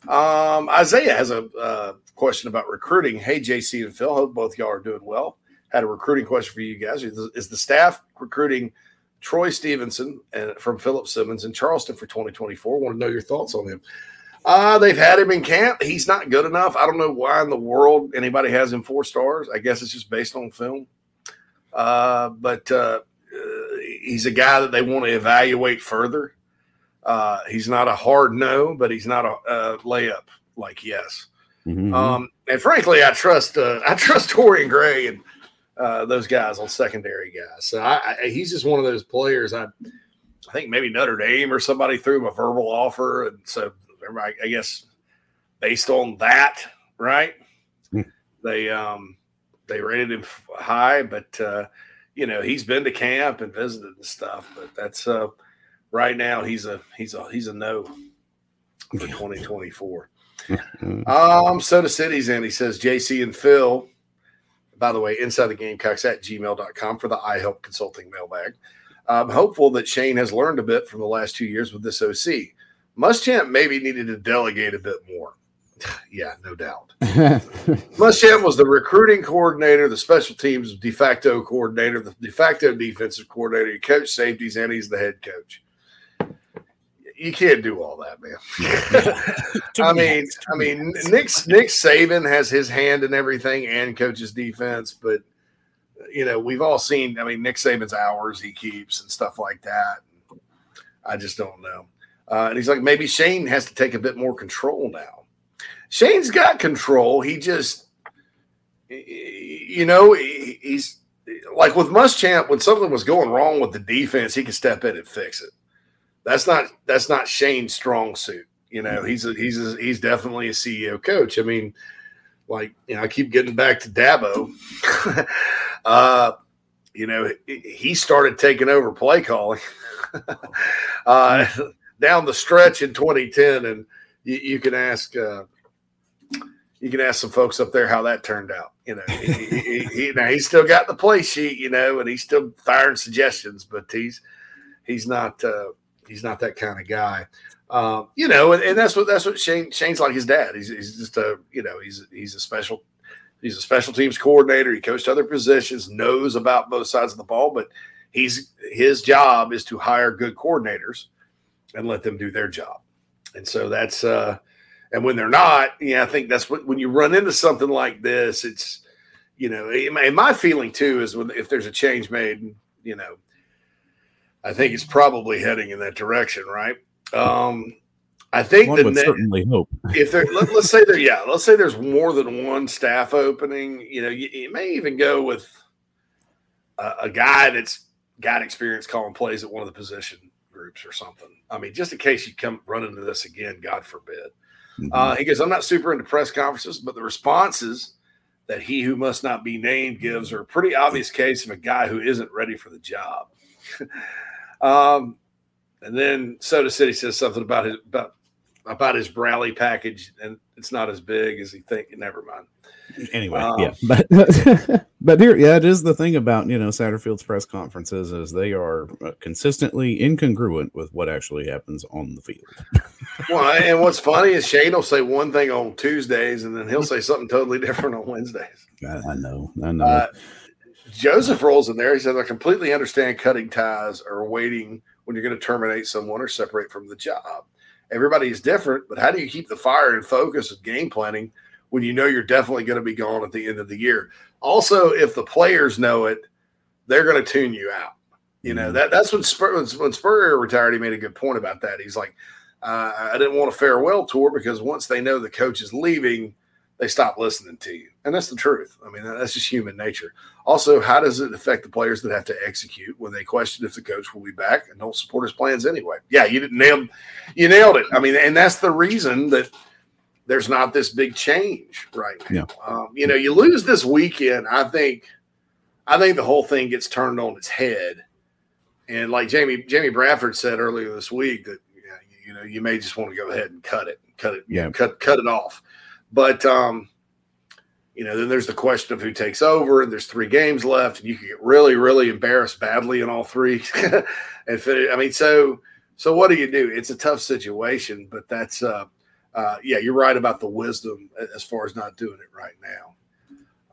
Um, Isaiah has a uh, question about recruiting. Hey, JC and Phil, hope both y'all are doing well. Had a recruiting question for you guys. Is the, is the staff recruiting Troy Stevenson and from Philip Simmons in Charleston for 2024? Want to know your thoughts on him? Uh, they've had him in camp. He's not good enough. I don't know why in the world anybody has him four stars. I guess it's just based on film. Uh, but uh, he's a guy that they want to evaluate further. Uh, he's not a hard no, but he's not a, uh layup like yes. Mhm. Um, and frankly, I trust uh, I trust Torian Gray and uh, those guys on secondary guys. So I, I, he's just one of those players. I I think maybe Notre Dame or somebody threw him a verbal offer, and so everybody, I guess based on that, right? Hmm. They um they rated him high, but uh, you know he's been to camp and visited and stuff. But that's uh right now he's a he's a he's a no for 2024. Um, Soda City's in. He says JC and Phil. By the way, inside the Gamecocks at gmail.com for the I Help Consulting mailbag. I'm hopeful that Shane has learned a bit from the last two years with this OC. Muschamp maybe needed to delegate a bit more. yeah, no doubt. Muschamp was the recruiting coordinator, the special teams de facto coordinator, the de facto defensive coordinator. He coached safeties, and he's the head coach. You can't do all that, man. I mean, I mean, Nick Nick Saban has his hand in everything and coaches defense, but you know, we've all seen. I mean, Nick Saban's hours he keeps and stuff like that. I just don't know. Uh, and he's like, maybe Shane has to take a bit more control now. Shane's got control. He just, you know, he's like with Muschamp. When something was going wrong with the defense, he could step in and fix it. That's not that's not Shane's strong suit. You know, he's a, he's a, he's definitely a CEO coach. I mean, like you know, I keep getting back to Dabo. uh, you know, he- started taking over play calling uh, down the stretch in 2010, and you, you can ask uh, you can ask some folks up there how that turned out. You know, he, he, he, now he's still got the play sheet, you know, and he's still firing suggestions, but he's he's not uh, he's not that kind of guy. Um, you know, and, and that's what that's what Shane Shane's like his dad. He's, he's just a you know he's he's a special He's a special teams coordinator. He coached other positions, knows about both sides of the ball, but he's his job is to hire good coordinators and let them do their job. And so that's uh and when they're not, yeah, I think that's what when you run into something like this, it's you know, and my feeling too is when if there's a change made, you know, I think it's probably heading in that direction, right? Um I think One that would ne- certainly hope. if there let, us say there yeah let's say there's more than one staff opening you know you, you may even go with a, a guy that's got experience calling plays at one of the position groups or something i mean just in case you come run into this again god forbid uh, he goes i'm not super into press conferences but the responses that he who must not be named gives are a pretty obvious case of a guy who isn't ready for the job um, and then soda city says something about his about about his Brally package, and it's not as big as he think. Never mind. Anyway, Um, yeah, but but here, yeah, it is the thing about you know Satterfield's press conferences is they are uh, consistently incongruent with what actually happens on the field. Well, and what's funny is Shane will say one thing on Tuesdays, and then he'll say something totally different on Wednesdays. I, I know, I know. Uh, Joseph rolls in there. He says, "I completely understand cutting ties or waiting when you're going to terminate someone or separate from the job. Everybody is different, but how do you keep the fire and focus of game planning when you know you're definitely going to be gone at the end of the year? Also, if the players know it, they're going to tune you out. You know that that's when Spur, when Spurrier retired. He made a good point about that. He's like, uh, I didn't want a farewell tour because once they know the coach is leaving, they stop listening to you, and that's the truth. I mean, that's just human nature. Also, how does it affect the players that have to execute when they question if the coach will be back and don't support his plans anyway? Yeah, you didn't nail, you nailed it. I mean, and that's the reason that there's not this big change right now. Um, you know, you lose this weekend. I think, I think the whole thing gets turned on its head. And like Jamie Jamie Bradford said earlier this week that you know you may just want to go ahead and cut it, cut it, Yeah. cut cut it off. But um, you know, then there's the question of who takes over, and there's three games left, and you could get really, really embarrassed badly in all three. and finish, I mean, so so what do you do? It's a tough situation, but that's uh, uh, yeah, you're right about the wisdom as far as not doing it right now.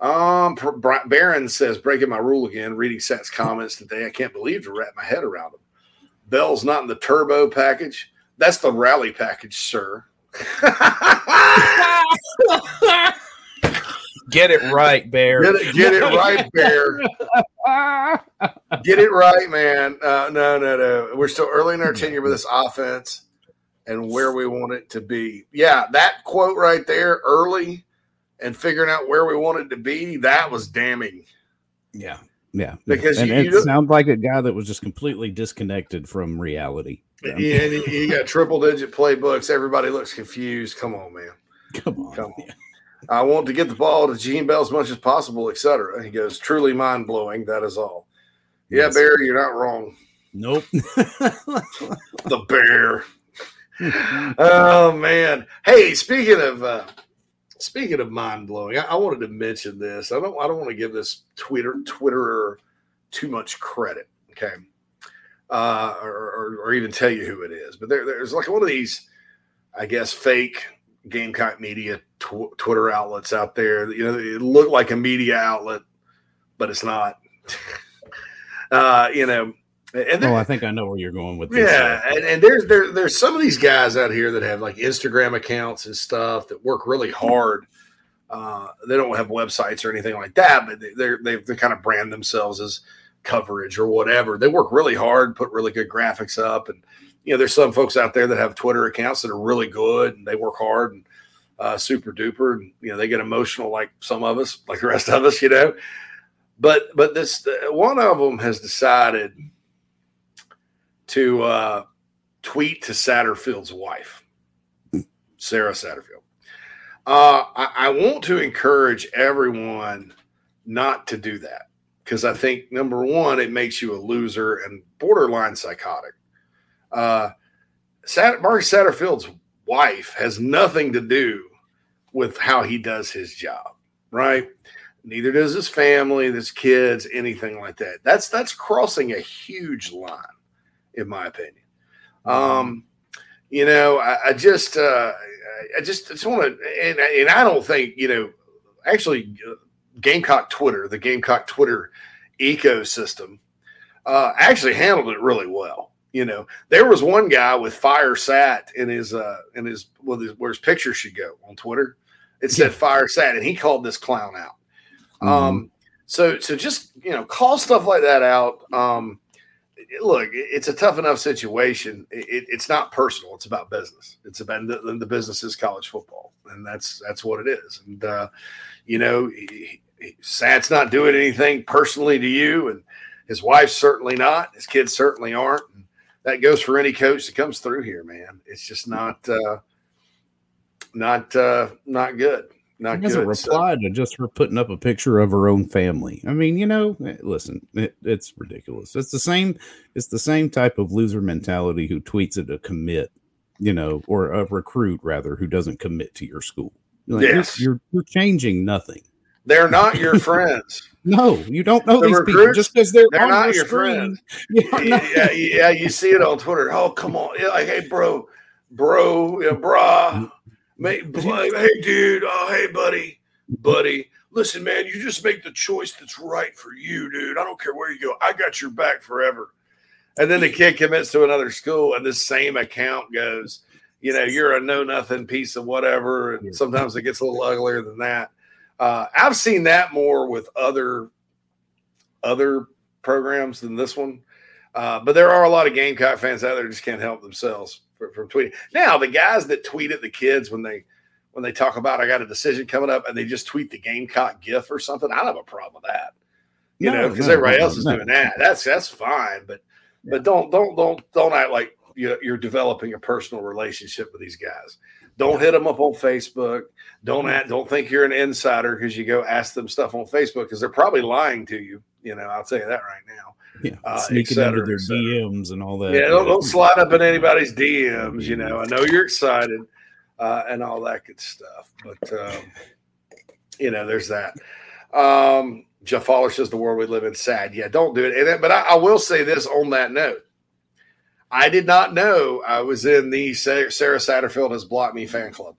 Um, Br- Br- Barron says breaking my rule again. Reading Sat's comments today, I can't believe to wrap my head around them. Bell's not in the turbo package. That's the rally package, sir. Get it right, Bear. Get it, get it right, Bear. Get it right, man. Uh, no, no, no. We're still early in our tenure with this offense and where we want it to be. Yeah, that quote right there, early and figuring out where we want it to be, that was damning. Yeah, yeah, Because and you- it you sounds like a guy that was just completely disconnected from reality. Yeah, and you- you got triple digit playbooks. Everybody looks confused. Come on, man. Come on. Come on. I want to get the ball to Gene Bell as much as possible, etc. He goes, truly mind blowing. That is all. Yeah, Yes. Barry, you're not wrong. Nope. the bear. Oh man. Hey, speaking of uh speaking of mind blowing, I, I wanted to mention this. I don't I don't want to give this Twitter Twitterer too much credit. Okay. Uh or, or, or even tell you who it is. But there, there's like one of these, I guess, fake Gamecock media tw- Twitter outlets out there. You know, it looked like a media outlet, but it's not. uh, you know, and oh, I think I know where you're going with this. yeah, and, and there's there there's some of these guys out here that have like Instagram accounts and stuff that work really hard. Uh, they don't have websites or anything like that, but they they're, they they kind of brand themselves as coverage or whatever. They work really hard, put really good graphics up, and you know there's some folks out there that have Twitter accounts that are really good and they work hard and uh, super duper, and you know they get emotional like some of us, like the rest of us, you know. But but this one of them has decided to uh, tweet to Satterfield's wife, Sarah Satterfield. Uh, I, I want to encourage everyone not to do that because I think number one, it makes you a loser and borderline psychotic. Uh, Sat- Mark Satterfield's wife has nothing to do with how he does his job, right? Neither does his family, his kids, anything like that. That's that's crossing a huge line in my opinion. Um, you know, I, I just, uh, I- just, just want to, and, and I don't think, you know, actually uh, Gamecock Twitter, the Gamecock Twitter ecosystem, uh, actually handled it really well. You know, there was one guy with fire sat in his uh in his well his, where his picture should go on Twitter. It said fire sat, and he called this clown out. Um, so so just you know, call stuff like that out. Um, look, it's a tough enough situation. It, it- it's not personal. It's about business. It's about the, the business is college football, and that's that's what it is. And uh, you know, he, Sat's not doing anything personally to you, and his wife's certainly not. His kids certainly aren't. And that goes for any coach that comes through here, man. It's just not uh, not uh, not good. Not He hasn't good. So- replied to just her putting up a picture of her own family. I mean, you know, eh, listen, it, it's ridiculous. It's the same. It's the same type of loser mentality who tweets at a commit, you know, or a recruit rather who doesn't commit to your school. Like, you're- Yes. you're, you're changing nothing. They're not your friends. No, you don't know The these people just because they're, they're on not your friends. you are not- yeah, yeah, you see it on Twitter. Oh, come on. Yeah, like, hey, bro, bro, yeah, brah. Mate, like, hey, dude. Oh, hey, buddy, buddy. Listen, man, you just make the choice that's right for you, dude. I don't care where you go. I got your back forever. And then the kid commits to another school, and this same account goes, you know, you're a know nothing piece of whatever. And sometimes it gets a little uglier than that. Uh, I've seen that more with other other programs than this one. Uh, but there are a lot of Gamecock fans out there who just can't help themselves from, from tweeting. Now, the guys that tweet at the kids when they when they talk about I got a decision coming up and they just tweet the Gamecock GIF or something, I don't have a problem with that. You No, know, because no, everybody no, else is doing that. That's that's fine. But but don't don't don't don't act like you're, you're developing a personal relationship with these guys. Don't hit them up on Facebook. Don't act, don't think you're an insider because you go ask them stuff on Facebook because they're probably lying to you. You know, I'll tell you that right now. Yeah, Uh, sneaking et cetera, into their. DMs and all that. Yeah, don't, don't slide up in anybody's DMs. You know, I know you're excited uh, and all that good stuff, but um, you know, there's that. Um, Jeff Fowler says the world we live in sad. Yeah, don't do it. Then, but I, I will say this on that note. I did not know I was in the Sarah Satterfield has blocked me fan club.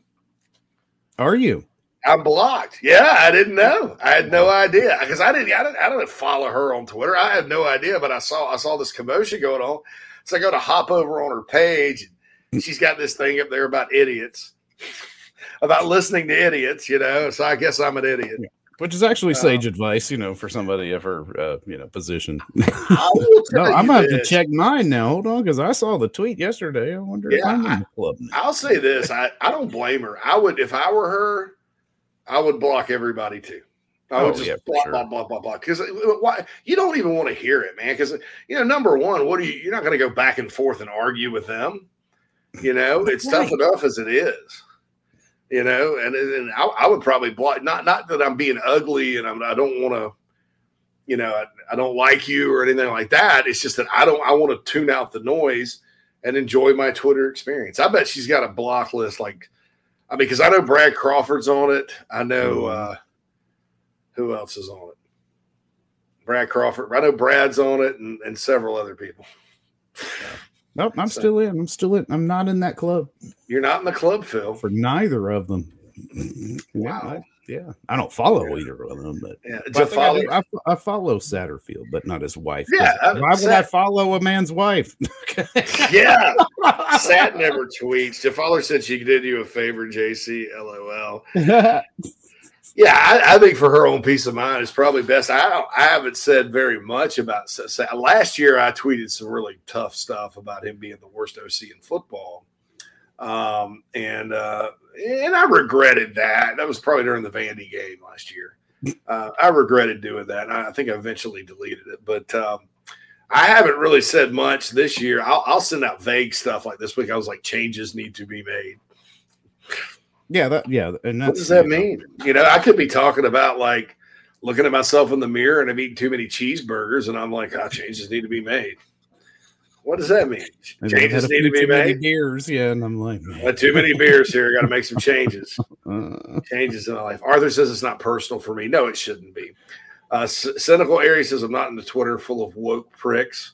Are you? I'm blocked. Yeah, I didn't know. I had no idea because I didn't, I didn't. I didn't follow her on Twitter. I had no idea, but I saw. I saw this commotion going on, so I go to hop over on her page, and she's got this thing up there about idiots, about listening to idiots. You know, so I guess I'm an idiot. Which is actually Uh, sage advice, you know, for somebody of her, uh, you know, position. no, I'm gonna have to check mine now. Hold on, because I saw the tweet yesterday. I wonder if Yeah, I'm in the club. Now. I'll say this: I, I don't blame her. I would, if I were her, I would block everybody too. I would Oh, just yeah, block, sure. block, block, block, block. Because uh, why? You don't even want to hear it, man. Because uh, you know, number one, what are you? You're not going to go back and forth and argue with them. You know, it's tough enough as it is. You know, and, and I, I would probably block. Not not that I'm being ugly and I'm, I don't want to. You know, I, I don't like you or anything like that. It's just that I don't. I want to tune out the noise and enjoy my Twitter experience. I bet she's got a block list like. I mean, because I know Brad Crawford's on it. I know uh, who else is on it. Brad Crawford. I know Brad's on it, and, and several other people. Nope, I'm So- still in. I'm still in. I'm not in that club You're not in the club, Phil. for neither of them. Wow. Yeah, I, don't follow either of them, but Yeah, I, think I, I, I follow Satterfield, but not his wife. Yeah, I- why would I follow a man's wife? yeah, Sat never tweets. Jeff Fowler said she did you a favor, JC. LOL. Yeah, I, I think for her own peace of mind, it's probably best. I don't, I haven't said very much about Sa- Sa- last year. I tweeted some really tough stuff about him being the worst OC in football, um, and uh, and I regretted that. That was probably during the Vandy game last year. Uh, I regretted doing that. I think I eventually deleted it, but um, I haven't really said much this year. I'll, I'll send out vague stuff like this week. I was like, changes need to be made. yeah, that yeah, and that's What does that mean? You know, I could be talking about like looking at myself in the mirror and I'm eating too many cheeseburgers, and I'm like, oh, changes need to be made. What does that mean? And then I had Changes need to be too many made. beers, yeah, and I'm like, man, too many beers here. Got to make some changes. uh, Changes in my life. Arthur says it's not personal for me. No, it shouldn't be. Uh, C- Cynical Aries says I'm not into Twitter full of woke pricks.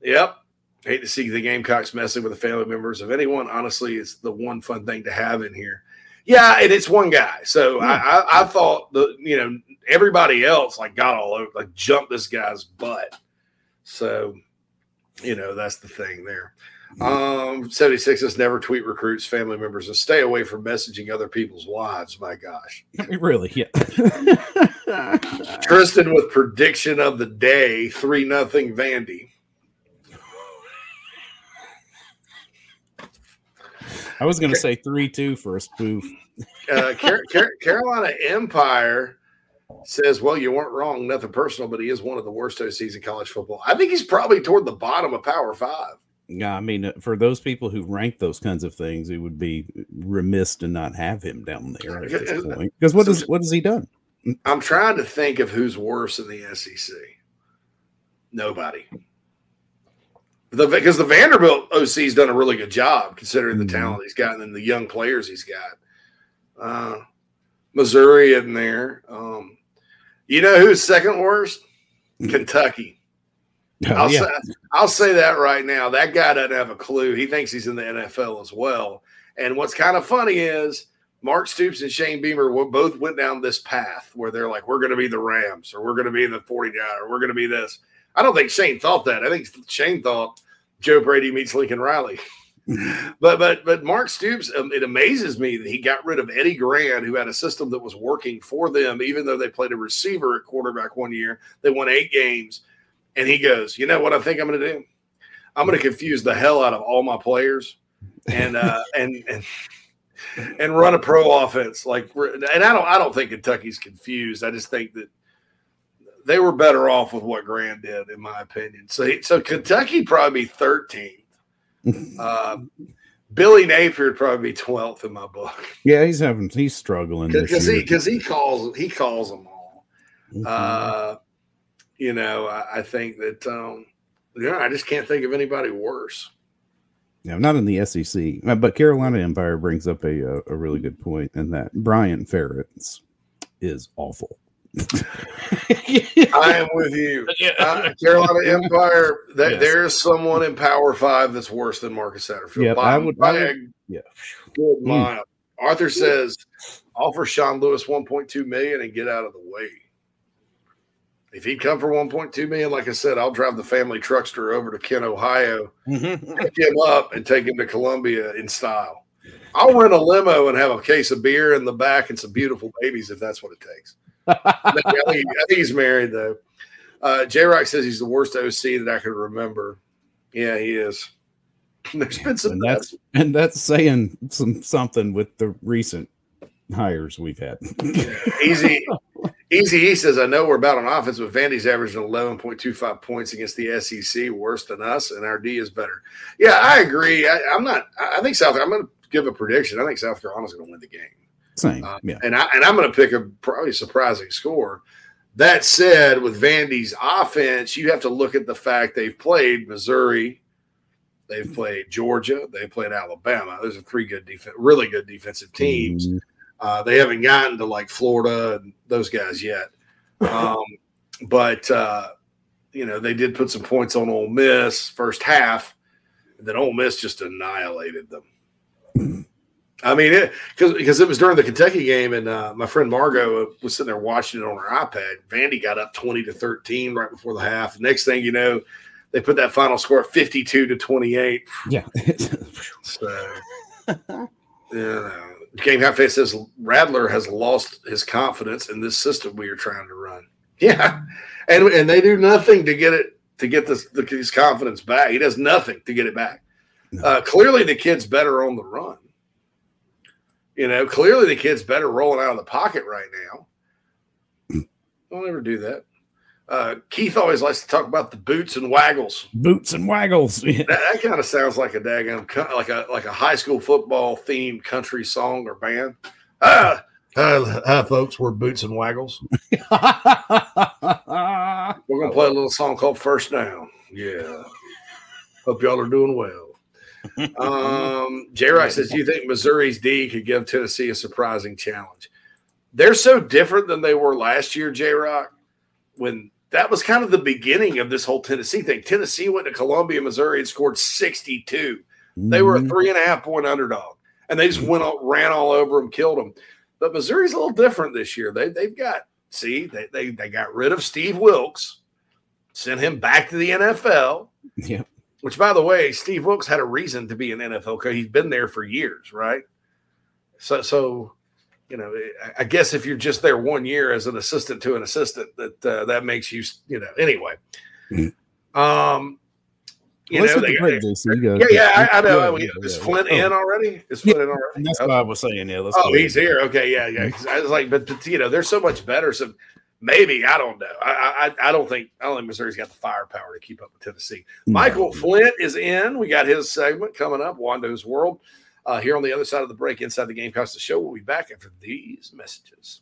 Yep. Hate to see the Gamecocks messing with the family members of anyone. Honestly, it's the one fun thing to have in here. Yeah, and it's one guy. So I, I, I thought the you know everybody else like got all over like jumped this guy's butt. So you know that's the thing there. Um, 76 is never tweet recruits, family members, and stay away from messaging other people's wives. My gosh. really, yeah. Tristan with prediction of the day, three nothing Vandy. I was going to say three two for a spoof. Uh, Car- Car- Carolina Empire says, "Well, you weren't wrong. Nothing personal, but he is one of the worst OCs in college football. I think he's probably toward the bottom of Power Five. Yeah, I mean, uh, for those people who rank those kinds of things, it would be remiss to not have him down there at this point. Because what does what has he done? I'm trying to think of who's worse in the SEC. Nobody. The, because the Vanderbilt OC's done a really good job considering the Mhm. talent he's got and the young players he's got. Uh, Missouri in there. Um, you know who's second worst? Kentucky. Oh, I'll, yeah. say, I'll say that right now. That guy doesn't have a clue. He thinks he's in the NFL as well. And what's kind of funny is Mark Stoops and Shane Beamer both went down this path where they're like, we're going to be the Rams or we're going to be the Forty 49 or we're going to be this. I don't think Shane thought that. I think Shane thought Joe Brady meets Lincoln Riley. but but but Mark Stoops, um, it amazes me that he got rid of Eddie Gran, who had a system that was working for them, even though they played a receiver at quarterback one year. They won eight games. And he goes, you know what I think I'm going to do? I'm going to confuse the hell out of all my players, and uh, and and and run a pro offense. Like, and I don't I don't think Kentucky's confused. I just think that they were better off with what Gran did, in my opinion. So so Kentucky probably be 13th. Uh, Billy Napier would probably be 12th in my book Yeah, he's having he's struggling because he because he calls he calls them all. Mhm. Uh, you know, I, I think that um, yeah, I just can't think of anybody worse. No, not in the SEC. Uh, But Carolina Empire brings up a uh, a really good point, in that Brian Ferentz is awful. I am with you, uh, Carolina Empire. That Yes. there is someone in Power Five that's worse than Marcus Satterfield. Yep, by, I would- by I would- a yeah. good Mm. mile. Arthur says, offer Sean Lewis 1.2 million and get out of the way. If he'd come for 1.2 million, like I said, I'll drive the family truckster over to Kent, Ohio, pick him up, and take him to Columbia in style. I'll rent a limo and have a case of beer in the back and some beautiful babies if that's what it takes. I, think, he's married though. Uh, J Rock says he's the worst OC that I can remember. Yeah, he is. There's been some and that's and that's saying some something with the recent hires we've had. Easy, Easy E says, I know we're about on offense, but Vandy's averaging 11.25 points against the SEC, worse than us, and our D is better. Yeah, I agree. I, I'm not, I think South, I'm going to give a prediction. I think South Carolina's going to win the game. Same, Uh, yeah. And, I, and I'm going to pick a probably surprising score. That said, with Vandy's offense, you have to look at the fact they've played Missouri, they've played Georgia, they played Alabama. Those are three good defense, really good defensive teams. Mhm. Uh, they haven't gotten to like Florida and those guys yet. Um, but, uh, you know, they did put some points on Ole Miss first half, and then Ole Miss just annihilated them. I mean, it because because it was during the Kentucky game, and uh, my friend Margot was sitting there watching it on her iPad. Vandy got up twenty to thirteen right before the half. The next thing you know, they put that final score fifty-two to twenty-eight. Yeah. So, yeah, Gamecock Face says Rattler has lost his confidence in this system we are trying to run. Yeah, and and they do nothing to get it to get this his confidence back. He does nothing to get it back. Uh, clearly, the kid's better on the run. You know, clearly the kid's better rolling out of the pocket right now. Don't ever do that. Uh, Keith always likes to talk about the boots and waggles. Boots and waggles. That, that kind of sounds like a daggum, like a like a high school football themed country song or band. Ah, hi, hi, folks. We're Boots and Waggles. We're gonna play a little song called First Down. Yeah. Hope y'all are doing well. Um, J Rock says, Do you think Missouri's D could give Tennessee a surprising challenge? They're so different than they were last year, J Rock, when that was kind of the beginning of this whole Tennessee thing. Tennessee went to Columbia, Missouri, and scored 62. They were a Mhm. three and a half point underdog. and they just went all, ran all over them, killed them. But Missouri's a little different this year. They they've got see they they they got rid of Steve Wilks, sent him back to the NFL. Yeah. Which, by the way, Steve Wilks had a reason to be an NFL coach. He's been there for years, right? So, so you know, I- guess if you're just there one year as an assistant to an assistant, that uh, that makes you, you know. Anyway, um, you Let's know, they, the break, JC. You yeah, yeah, I, I know. Yeah, Is Flint yeah. in already? Is Flint in already? That's Okay. why I was saying, yeah, let's Oh, go. he's here. Okay, yeah, yeah. 'Cause I was like, but, but you know, they're so much better. So maybe I don't know. I, I I don't think I don't think Missouri's got the firepower to keep up with Tennessee. Michael Flint is in. We got his segment coming up. Wando's World. Uh, here on the other side of the break, inside the Gamecocks, the show. We'll be back after these messages.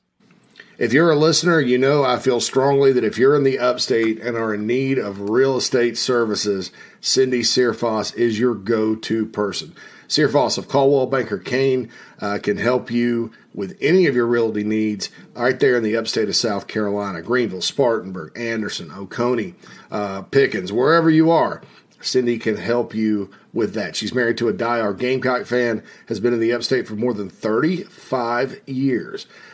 If you're a listener, you know I feel strongly that if you're in the upstate and are in need of real estate services, Cindy Searfoss is your go to person. Searfoss of Coldwell Banker Caine uh, can help you with any of your realty needs right there in the upstate of South Carolina Greenville, Spartanburg, Anderson, Oconee, uh, Pickens, wherever you are. Cindy can help you with that. She's married to a diehard Gamecock fan, has been in the upstate for more than 35 years.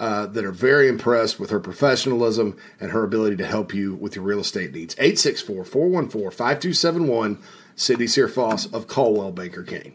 uh, that are very impressed with her professionalism and her ability to help you with your real estate needs. 864 414 5271, Cindy Searfoss of Coldwell Baker Caine.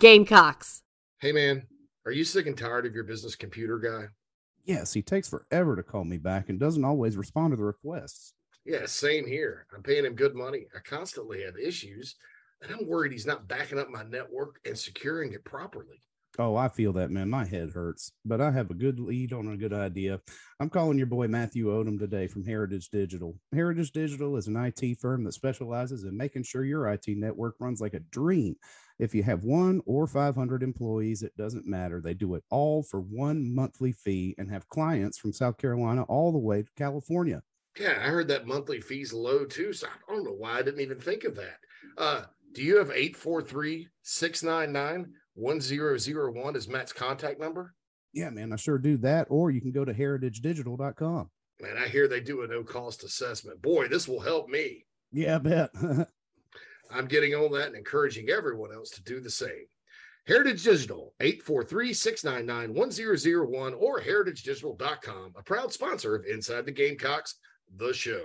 Gamecocks. Hey, man, are you sick and tired of your business computer guy? Yes, he takes forever to call me back and doesn't always respond to the requests. Yeah, same here. I'm paying him good money. I constantly have issues, and I'm worried he's not backing up my network and securing it properly. Oh, I feel that, man. My head hurts, but I have a good lead on a good idea. I'm calling your boy Matthew Odom today from Heritage Digital. Heritage Digital is an IT firm that specializes in making sure your IT network runs like a dream. If you have one or 500 employees, it doesn't matter. They do it all for one monthly fee and have clients from South Carolina all the way to California. Yeah, I heard that monthly fee's low too. So I don't know why I didn't even think of that. Uh, do you have 843 699 1001 as Matt's contact number? Yeah, man, I sure do that. Or you can go to heritagedigital.com. Man, I hear they do a no cost assessment. Boy, this will help me. Yeah, I bet. I'm getting on that and encouraging everyone else to do the same. Heritage Digital, 843-699-1001 or heritagedigital.com, a proud sponsor of Inside the Gamecocks, the show.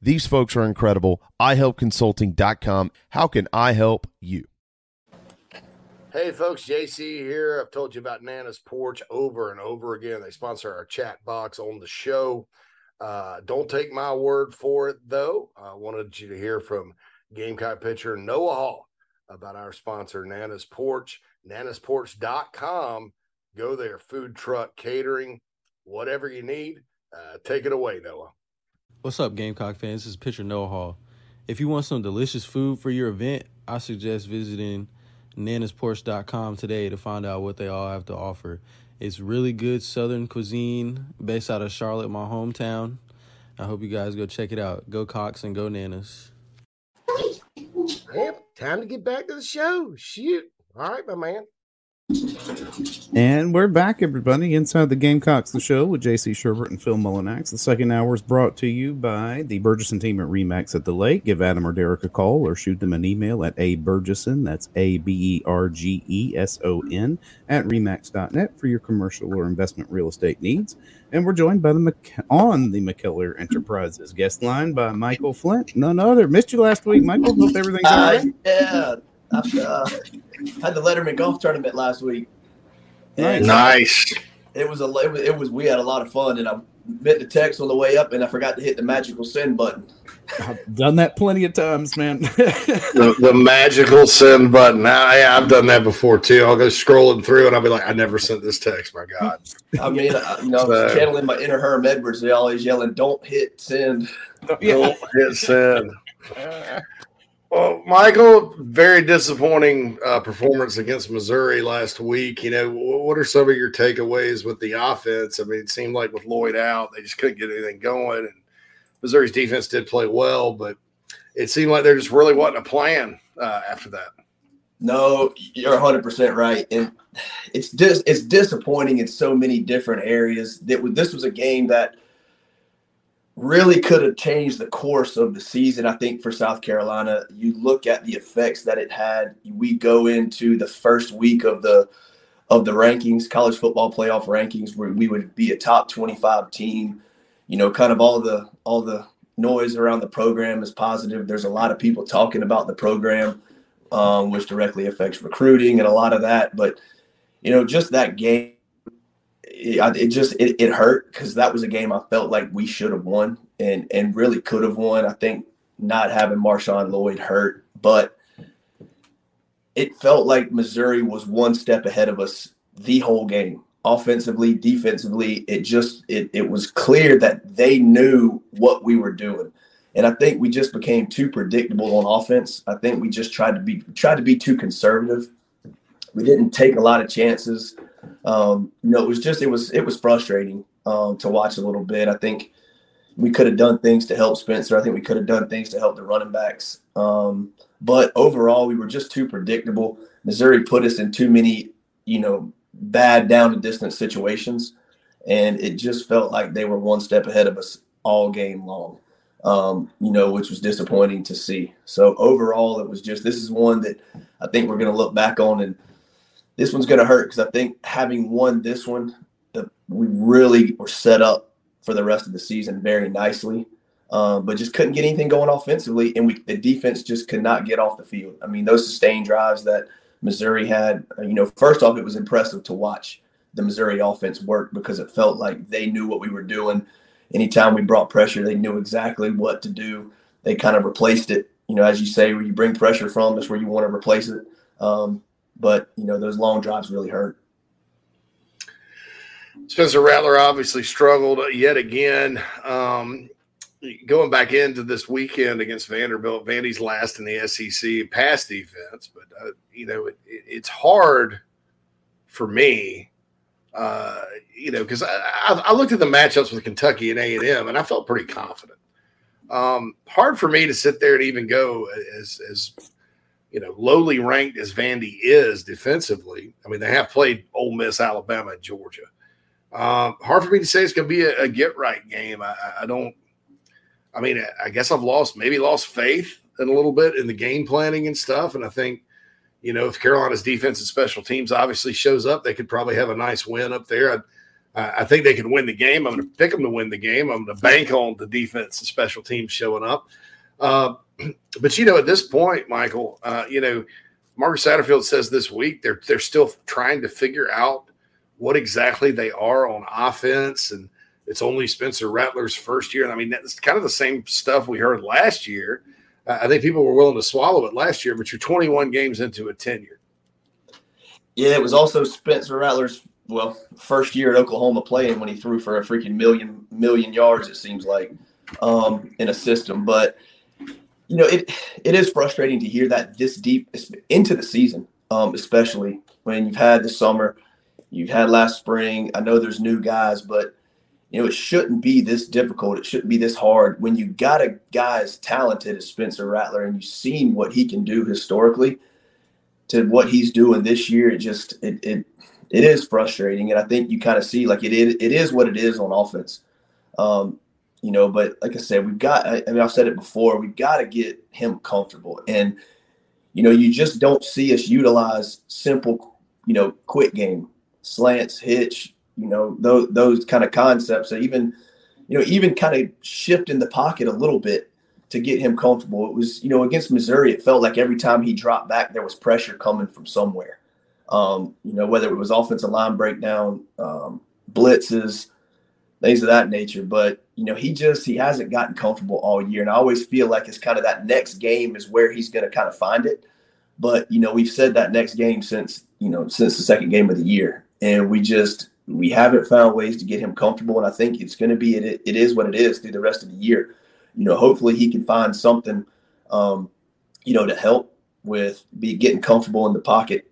These folks are incredible. iHelpConsulting.com. How can I help you? Hey folks, JC here. I've told you about Nana's Porch over and over again. They sponsor our chat box on the show. Uh, don't take my word for it, though. I wanted you to hear from Gamecock pitcher Noah Hall about our sponsor, Nana's Porch, nanasporch.com. Go there, food truck, catering, whatever you need. Uh, take it away, Noah. What's up, Gamecock fans? This is pitcher Noah Hall. If you want some delicious food for your event, I suggest visiting nanasporch.com today to find out what they all have to offer. It's really good Southern cuisine based out of Charlotte, my hometown. I hope you guys go check it out. Go Cox and go Nanas. Yep, time to get back to the show. Shoot. All right, my man. And we're back, everybody, inside the Gamecocks, the show with JC Shurburtt and Phil Mullinax. The second hour is brought to you by the Bergeson team at Remax at the Lake. Give Adam or Derek a call or shoot them an email at a Bergeson, that's A B E R G E S O N, at remax.net for your commercial or investment real estate needs. And we're joined by the Mc- on the McKellar Enterprises guest line by Michael Flint, none other. Missed you last week, Michael. Hope everything's all Uh, yeah, I uh, had the Letterman golf tournament last week. And Nice. It was a it was, it was we had a lot of fun, and I meant to text on the way up, and I forgot to hit the magical send button. I've done that plenty of times, man. The, the magical send button. I, yeah, I've done that before too. I'll go scrolling through and I'll be like, I never sent this text. My God. I mean, I, you know, So- channeling my inner Herm Edwards. They always yelling, "Don't hit send." Don't hit send. Uh, Well, Michael, very disappointing uh, performance against Missouri last week. You know, what are some of your takeaways with the offense? I mean, it seemed like with Lloyd out, they just couldn't get anything going. And Missouri's defense did play well, but it seemed like there just really wasn't a plan uh, after that. No, you're 100 percent right, and it's dis- it's disappointing in so many different areas. That this was a game that really could have changed the course of the season. I think for South Carolina, you look at the effects that it had. We go into the first week of the of the rankings, college football playoff rankings, where we would be a top 25 team. You know, kind of all the all the noise around the program is positive. There's a lot of people talking about the program, um, which directly affects recruiting and a lot of that. But you know, just that game it, it just it, it hurt because that was a game I felt like we should have won and and really could have won. I think not having Marshawn Lloyd hurt, but it felt like Missouri was one step ahead of us the whole game, offensively, defensively. It just it it was clear that they knew what we were doing. And I think we just became too predictable on offense. I think we just tried to be tried to be too conservative. We didn't take a lot of chances um, you know, it was just it was it was frustrating um, to watch a little bit. I think we could have done things to help Spencer. I think we could have done things to help the running backs. Um, but overall, we were just too predictable. Missouri put us in too many, you know, bad down and distance situations, and it just felt like they were one step ahead of us all game long. Um, you know, which was disappointing to see. So overall, it was just this is one that I think we're going to look back on and this one's going to hurt because I think having won this one, the, we really were set up for the rest of the season very nicely, um, but just couldn't get anything going offensively, and we the defense just could not get off the field. I mean, those sustained drives that Missouri had, uh, you know, first off, it was impressive to watch the Missouri offense work because it felt like they knew what we were doing. Anytime we brought pressure, they knew exactly what to do. They kind of replaced it. You know, as you say, where you bring pressure from, that's where you want to replace it. Um, but you know those long drives really hurt. Spencer Rattler obviously struggled yet again. Um, going back into this weekend against Vanderbilt, Vandy's last in the SEC pass defense, but uh, you know it, it, it's hard for me, uh, you know, because I, I, I looked at the matchups with Kentucky and A and M, and I felt pretty confident. Um, hard for me to sit there and even go as as you know lowly ranked as Vandy is defensively. I mean, they have played Ole Miss, Alabama, and Georgia. Um, hard for me to say it's going to be a, a get right game. I, I- don't. I mean, I guess I've lost maybe lost faith in a little bit in the game planning and stuff. And I think, you know, if Carolina's defense and special teams obviously shows up, they could probably have a nice win up there. I, I think they could win the game. I'm going to pick them to win the game. I'm going to bank on the defense and special teams showing up. Uh, but you know, at this point, Michael, uh, you know, Marcus Satterfield says this week they're they're still trying to figure out what exactly they are on offense, and it's only Spencer Rattler's first year. And I mean, that's kind of the same stuff we heard last year. Uh, I think people were willing to swallow it last year, but you're 21 games into a tenure. Yeah, it was also Spencer Rattler's well first year at Oklahoma playing when he threw for a freaking million million yards. It seems like um, in a system, but you know it it is frustrating to hear that this deep into the season, um, especially when you've had the summer, you've had last spring. I know there's new guys, but you know it shouldn't be this difficult. It shouldn't be this hard when you got a guy as talented as Spencer Rattler and you've seen what he can do historically to what he's doing this year, it just it it it is frustrating, and I think you kind of see like it is it is what it is on offense. Um, you know, but like I said, we've got. I, mean, I've said it before. We've got to get him comfortable, and you know, you just don't see us utilize simple, you know, quick game slants, hitch, you know, those those kind of concepts. So even, you know, even kind of shifting the pocket a little bit to get him comfortable. It was, you know, against Missouri, it felt like every time he dropped back, there was pressure coming from somewhere. Um, you know, whether it was offensive line breakdown, um, blitzes, things of that nature. But you know, he just he hasn't gotten comfortable all year, and I always feel like it's kind of that next game is where he's going to kind of find it. But you know, we've said that next game since you know since the second game of the year, and we just we haven't found ways to get him comfortable. And I think it's going to be it, it is what it is through the rest of the year. You know, hopefully he can find something, um, you know, to help with be getting comfortable in the pocket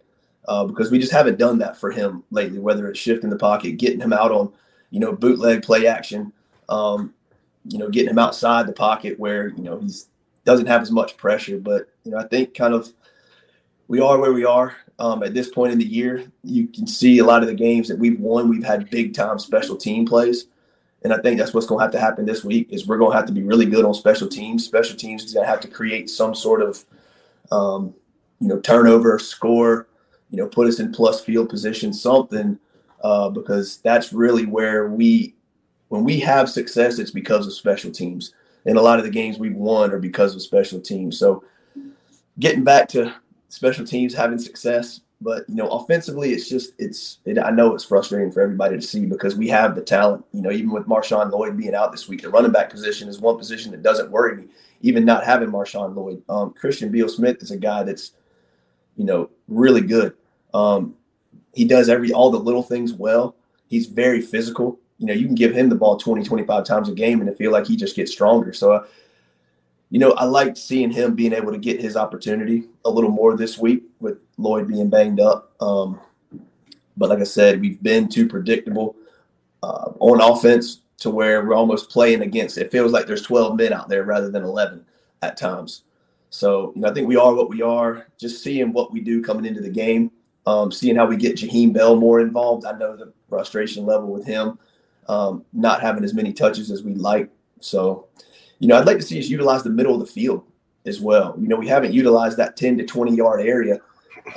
uh, because we just haven't done that for him lately. Whether it's shifting the pocket, getting him out on, you know, bootleg play action, um, you know, getting him outside the pocket where you know he's doesn't have as much pressure. But you know, I think kind of we are where we are um, at this point in the year. You can see a lot of the games that we've won. We've had big time special team plays, and I think that's what's going to have to happen this week. Is we're going to have to be really good on special teams. Special teams is going to have to create some sort of, um, you know, turnover, score, you know, put us in plus field position, something, uh, because that's really where we, when we have success, it's because of special teams. And a lot of the games we've won are because of special teams. So, getting back to special teams having success. But you know, offensively, it's just it's. It, I know it's frustrating for everybody to see because we have the talent. You know, even with Marshawn Lloyd being out this week, the running back position is one position that doesn't worry me. Even not having Marshawn Lloyd, um, Christian Beal Smith is a guy that's, you know, really good. Um, he does every all the little things well. He's very physical. You know, you can give him the ball 20, 25 times a game and it feel like he just gets stronger. So uh, you know, I liked seeing him being able to get his opportunity a little more this week with Lloyd being banged up. Um, but like I said, we've been too predictable uh, on offense to where we're almost playing against. It feels like there's 12 men out there rather than 11 at times. So you know, I think we are what we are. Just seeing what we do coming into the game, um, seeing how we get Jaheim Bell more involved. I know the frustration level with him um, not having as many touches as we'd like. So you know, I'd like to see us utilize the middle of the field as well. You know, we haven't utilized that 10 to 20 yard area.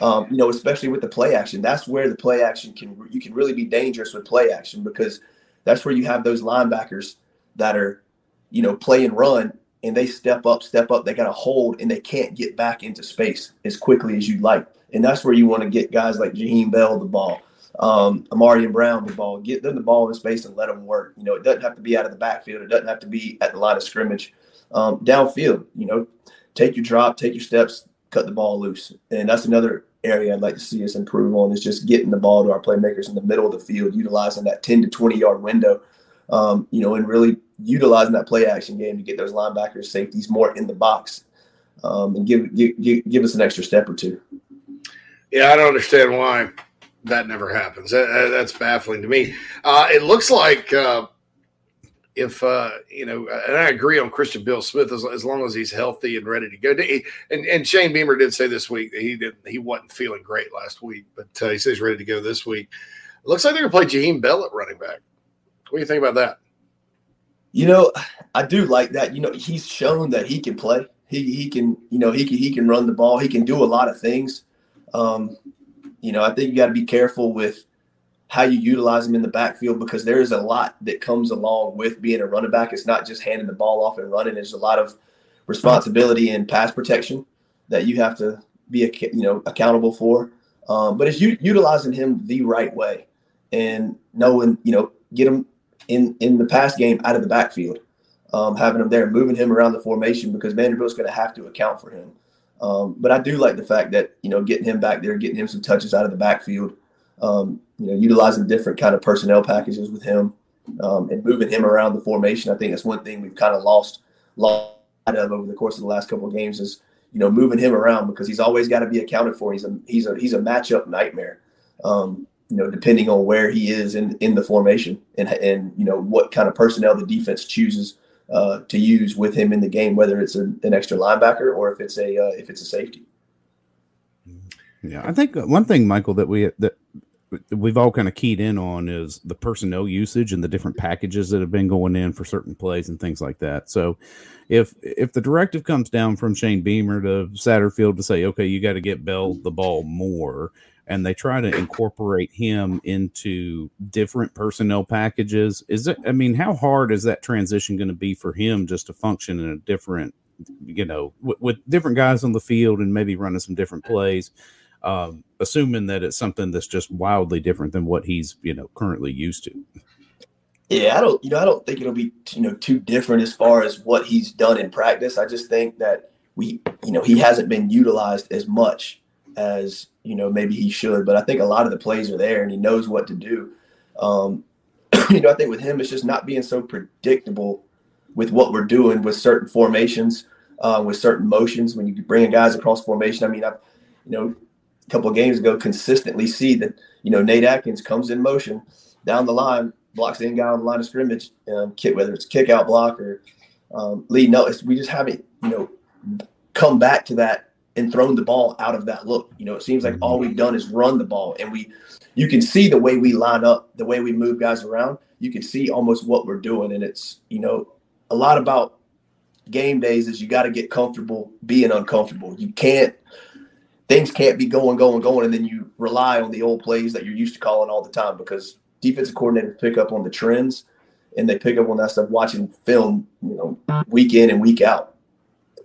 Um, you know, especially with the play action. That's where the play action can you can really be dangerous with play action because that's where you have those linebackers that are, you know, play and run and they step up, step up, they got to hold and they can't get back into space as quickly as you'd like. And that's where you want to get guys like Jaheim Bell the ball, um, Ahmarean Brown the ball, get them the ball in space and let them work. You know, it doesn't have to be out of the backfield. It doesn't have to be at the line of scrimmage. Um, downfield, you know, take your drop, take your steps, cut the ball loose. And that's another area I'd like to see us improve on is just getting the ball to our playmakers in the middle of the field, utilizing that 10 to 20 yard window, um, you know, and really utilizing that play action game to get those linebackers, safeties more in the box um, and give, give, give us an extra step or two. Yeah, I don't understand why that never happens. That, that's baffling to me. Uh, it looks like uh, if uh, you know, and I agree on Christian Beal-Smith as, as long as he's healthy and ready to go. And, and Shane Beamer did say this week that he didn't he wasn't feeling great last week, but uh, he says he's ready to go this week. It looks like they're gonna play Jaheim Bell at running back. What do you think about that? You know, I do like that. You know, he's shown that he can play. He he can you know he can he can run the ball. He can do a lot of things. Um, you know, I think you got to be careful with how you utilize him in the backfield because there is a lot that comes along with being a running back. It's not just handing the ball off and running. There's a lot of responsibility in pass protection that you have to be, you know, accountable for. Um, but it's u- utilizing him the right way and knowing, you know, get him in in the pass game out of the backfield, um, having him there, moving him around the formation because Vanderbilt's going to have to account for him. Um, but I do like the fact that you know getting him back there, getting him some touches out of the backfield, um, you know, utilizing different kind of personnel packages with him, um, and moving him around the formation. I think that's one thing we've kind of lost lost of over the course of the last couple of games is you know moving him around because he's always got to be accounted for. He's a he's a he's a matchup nightmare. Um, you know, depending on where he is in in the formation and and you know what kind of personnel the defense chooses uh, to use with him in the game, whether it's a, an extra linebacker or if it's a uh, if it's a safety. Yeah, I think one thing, Michael, that we that we've all kind of keyed in on is the personnel usage and the different packages that have been going in for certain plays and things like that. So, if if the directive comes down from Shane Beamer to Satterfield to say, okay, you got to get Bell the ball more, and they try to incorporate him into different personnel packages, is it? I mean, how hard is that transition going to be for him just to function in a different, you know, with, with different guys on the field and maybe running some different plays? um, assuming that it's something that's just wildly different than what he's you know currently used to. Yeah, I don't you know I don't think it'll be you know too different as far as what he's done in practice. I just think that we you know he hasn't been utilized as much as you know maybe he should. But I think a lot of the plays are there and he knows what to do. Um, you know I think with him it's just not being so predictable with what we're doing with certain formations, uh, with certain motions. When you bring guys across formation, I mean I've you know a couple of games ago consistently see that you know Nate Atkins comes in motion down the line, blocks the end guy on the line of scrimmage, um, kick whether it's kick out block or um, lead. No, we just haven't you know come back to that and thrown the ball out of that look. You know, it seems like mm-hmm. all we've done is run the ball, and we you can see the way we line up, the way we move guys around. You can see almost what we're doing, and it's you know a lot about game days is you got to get comfortable being uncomfortable. You can't things can't be going, going, going, and then you rely on the old plays that you're used to calling all the time because defensive coordinators pick up on the trends and they pick up on that stuff watching film, you know, week in and week out.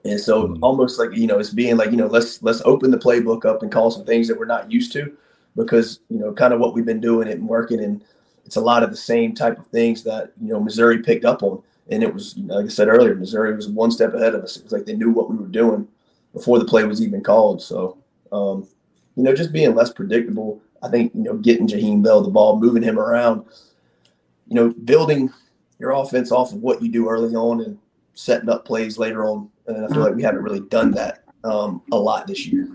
And so mm-hmm. almost like, you know, it's being like, you know, let's let's open the playbook up and call some things that we're not used to because, you know, kind of what we've been doing and working and it's a lot of the same type of things that, you know, Missouri picked up on. And it was, you know, like I said earlier, Missouri was one step ahead of us. It was like they knew what we were doing before the play was even called. So um, you know, just being less predictable. I think, you know, getting Jaheim Bell the ball, moving him around, you know, building your offense off of what you do early on and setting up plays later on. And I feel like we haven't really done that um, a lot this year.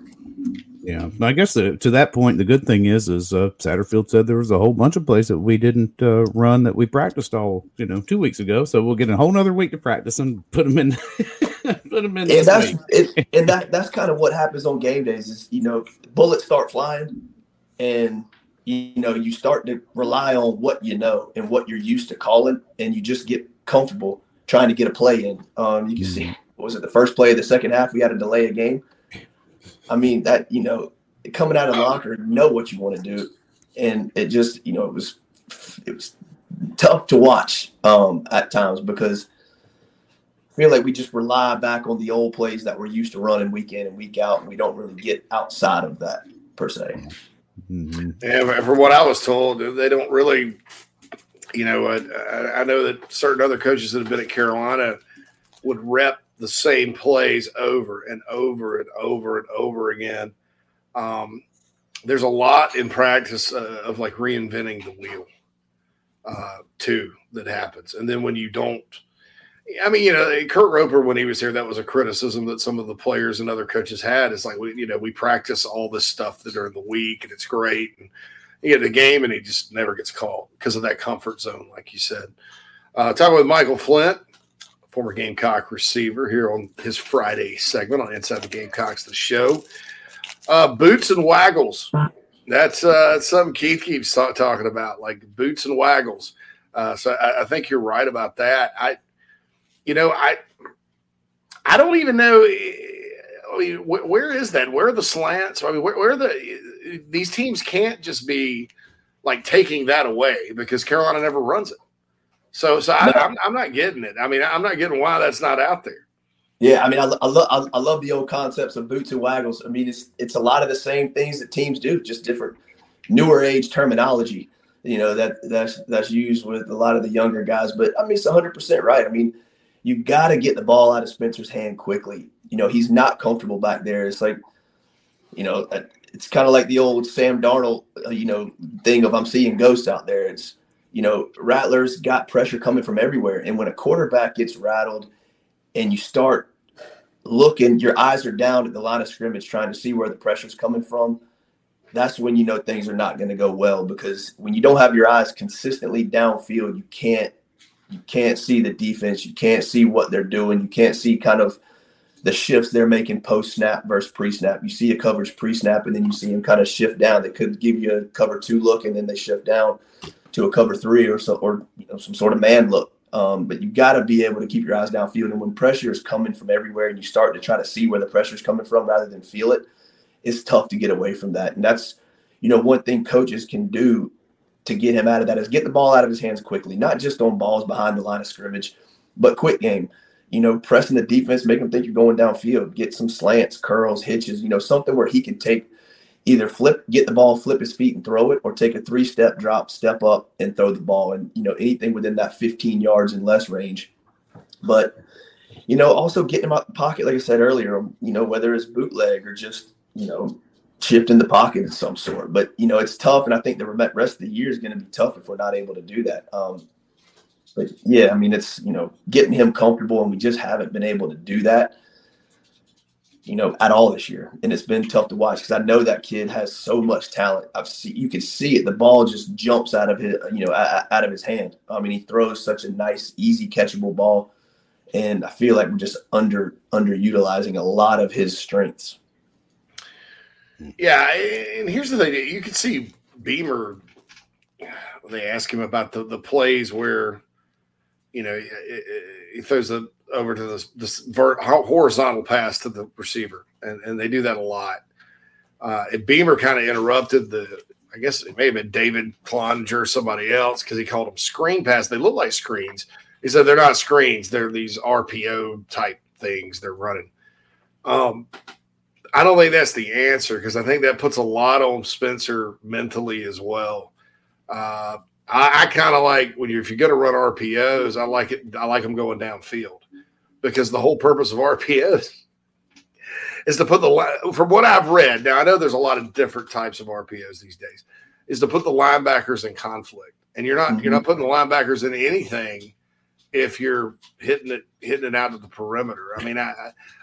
Yeah, I guess the, to that point, the good thing is, is uh, Satterfield said there was a whole bunch of plays that we didn't uh, run that we practiced all, you know, two weeks ago. So we'll get a whole other week to practice and put them in, put them in. And that's it, and that that's kind of what happens on game days. Is you know, bullets start flying, and you know you start to rely on what you know and what you're used to calling, and you just get comfortable trying to get a play in. Um, you can mm-hmm. See, was it the first play of the second half? We had to delay a game I mean, that, you know, coming out of the locker, know what you want to do. And it just, you know, it was, it was tough to watch um, at times because I feel like we just rely back on the old plays that we're used to running week in and week out. And we don't really get outside of that per se. Mm-hmm. Yeah, from what I was told, they don't really, you know, I, I know that certain other coaches that have been at Carolina would rep the same plays over and over and over and over again. Um, there's a lot in practice uh, of like reinventing the wheel uh, too that happens, and then when you don't, I mean, you know, Kurt Roper when he was here, that was a criticism that some of the players and other coaches had. It's like we, you know, we practice all this stuff that during the week, and it's great, and you get the game, and he just never gets called because of that comfort zone, like you said. Uh, talking with Michael Flint, former Gamecock receiver, here on his Friday segment on Inside the Gamecocks, the show. Uh, boots and waggles. That's uh, something Keith keeps talking about, like boots and waggles. Uh, so I, I, think you're right about that. I, you know, I, I don't even know. I mean, wh- where is that? Where are the slants? I mean, where, where are the these teams can't just be like taking that away because Carolina never runs it. So, so I, am I'm, I'm not getting it. I mean, I'm not getting why that's not out there. Yeah, I mean, I, I love I love the old concepts of boots and waggles. I mean, it's it's a lot of the same things that teams do, just different, newer age terminology. You know that that's that's used with a lot of the younger guys. But I mean, it's 100 percent right. I mean, you got to get the ball out of Spencer's hand quickly. You know, he's not comfortable back there. It's like, you know, it's kind of like the old Sam Darnold, uh, you know, thing of I'm seeing ghosts out there. It's you know, Rattler's got pressure coming from everywhere. And when a quarterback gets rattled and you start looking, your eyes are down at the line of scrimmage trying to see where the pressure's coming from, that's when you know things are not going to go well because when you don't have your eyes consistently downfield, you can't you can't see the defense, you can't see what they're doing, you can't see kind of the shifts they're making post snap versus pre snap. You see a coverage pre snap, and then you see them kind of shift down. They could give you a cover two look, and then they shift down to a cover three or so, or you know, some sort of man look. Um, but you got to be able to keep your eyes downfield. And when pressure is coming from everywhere, and you start to try to see where the pressure is coming from rather than feel it, it's tough to get away from that. And that's you know one thing coaches can do to get him out of that is get the ball out of his hands quickly, not just on balls behind the line of scrimmage, but quick game you know, pressing the defense, make him think you're going downfield, get some slants, curls, hitches, you know, something where he can take either flip, get the ball, flip his feet and throw it, or take a three step drop, step up and throw the ball. And, you know, anything within that 15 yards and less range. But, you know, also getting him out the pocket, like I said earlier, you know, whether it's bootleg or just, you know, shift in the pocket of some sort. But, you know, it's tough. And I think the rest of the year is going to be tough if we're not able to do that. Um, but yeah, I mean, it's you know getting him comfortable, and we just haven't been able to do that, you know, at all this year, and it's been tough to watch because I know that kid has so much talent. I've seen you can see it; the ball just jumps out of his, you know, out of his hand. I mean, he throws such a nice, easy catchable ball, and I feel like we're just under underutilizing a lot of his strengths. Yeah, and here's the thing: you can see Beamer. They ask him about the the plays where you know, he throws it over to this, this vert, horizontal pass to the receiver, and, and they do that a lot. Uh, Beamer kind of interrupted the, I guess it may have been David Cloninger or somebody else because he called them screen pass. They look like screens. He said they're not screens; they're these RPO type things they're running. Um, I don't think that's the answer because I think that puts a lot on Spencer mentally as well. Uh, I, I kind of like when you if you're going to run RPOs, I like it. I like them going downfield because the whole purpose of RPOs is to put the from what I've read. Now I know there's a lot of different types of RPOs these days. Is to put the linebackers in conflict, and you're not mm-hmm. you're not putting the linebackers in anything if you're hitting it hitting it out of the perimeter. I mean, I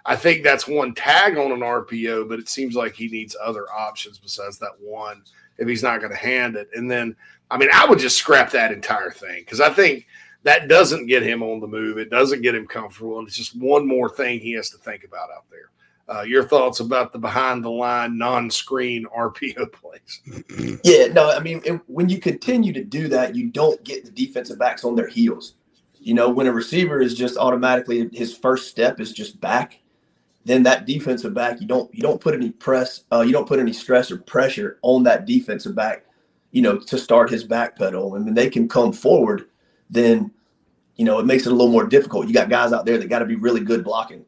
I think that's one tag on an RPO, but it seems like he needs other options besides that one if he's not going to hand it. And then I mean, I would just scrap that entire thing because I think that doesn't get him on the move. It doesn't get him comfortable, and it's just one more thing he has to think about out there. Uh, your thoughts about the behind the line non-screen RPO plays? Yeah, no, I mean, it, when you continue to do that, you don't get the defensive backs on their heels. You know, when a receiver is just automatically his first step is just back, then that defensive back you don't you don't put any press, uh, you don't put any stress or pressure on that defensive back you know, to start his back pedal. And when they can come forward, then, you know, it makes it a little more difficult. You got guys out there that got to be really good blocking.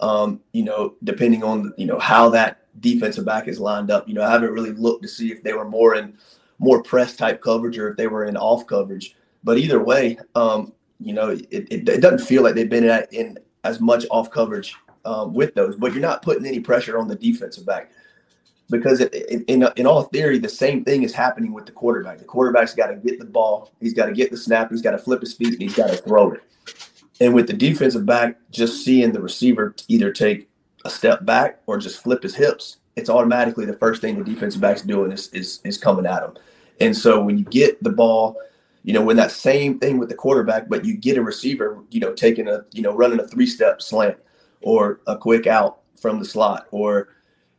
Um, you know, depending on, you know, how that defensive back is lined up. You know, I haven't really looked to see if they were more in more press type coverage or if they were in off coverage. But either way, um, you know, it, it, it, doesn't feel like they've been in, in as much off coverage um, with those, but you're not putting any pressure on the defensive back because it, in in all theory, the same thing is happening with the quarterback. The quarterback's got to get the ball, he's got to get the snap, he's got to flip his feet, and he's got to throw it. And with the defensive back just seeing the receiver either take a step back or just flip his hips, it's automatically the first thing the defensive back's doing is is, is coming at him. And so when you get the ball, you know, when that same thing with the quarterback, but you get a receiver, you know, taking a, you know, running a three step slant or a quick out from the slot or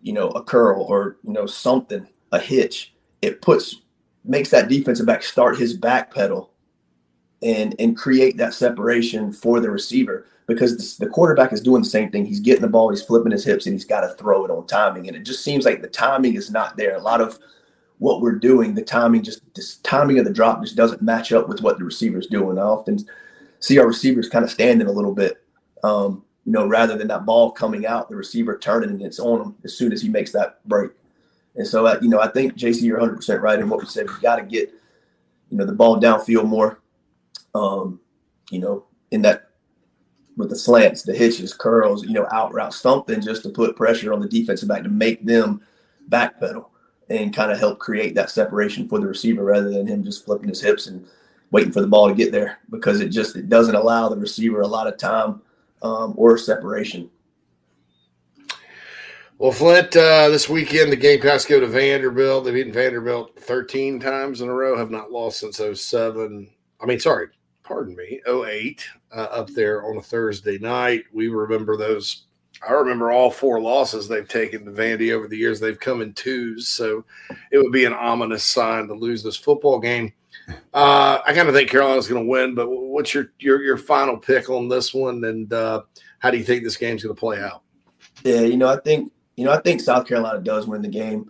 you know, a curl or, you know, something, a hitch, it puts makes that defensive back start his back pedal and and create that separation for the receiver because the, the quarterback is doing the same thing. He's getting the ball, he's flipping his hips, and he's got to throw it on timing. And it just seems like the timing is not there. A lot of what we're doing, the timing just this timing of the drop just doesn't match up with what the receiver's doing. I often see our receivers kind of standing a little bit. Um, you know, rather than that ball coming out, the receiver turning and it's on him as soon as he makes that break. And so, uh, you know, I think JC, you're 100 percent right in what we said. We got to get, you know, the ball downfield more. Um, you know, in that with the slants, the hitches, curls, you know, out route, something just to put pressure on the defensive back to make them backpedal and kind of help create that separation for the receiver rather than him just flipping his hips and waiting for the ball to get there because it just it doesn't allow the receiver a lot of time um, or separation. Well, Flint, uh, this weekend the Gamecocks go to Vanderbilt. They've beaten Vanderbilt 13 times in a row, have not lost since 07. I mean, sorry, pardon me, 08 uh, up there on a Thursday night. We remember those I remember all four losses they've taken to Vandy over the years. They've come in twos, so it would be an ominous sign to lose this football game. Uh, I kind of think Carolina's going to win, but what's your your your final pick on this one, and uh, how do you think this game's going to play out? Yeah, you know, I think you know, I think South Carolina does win the game.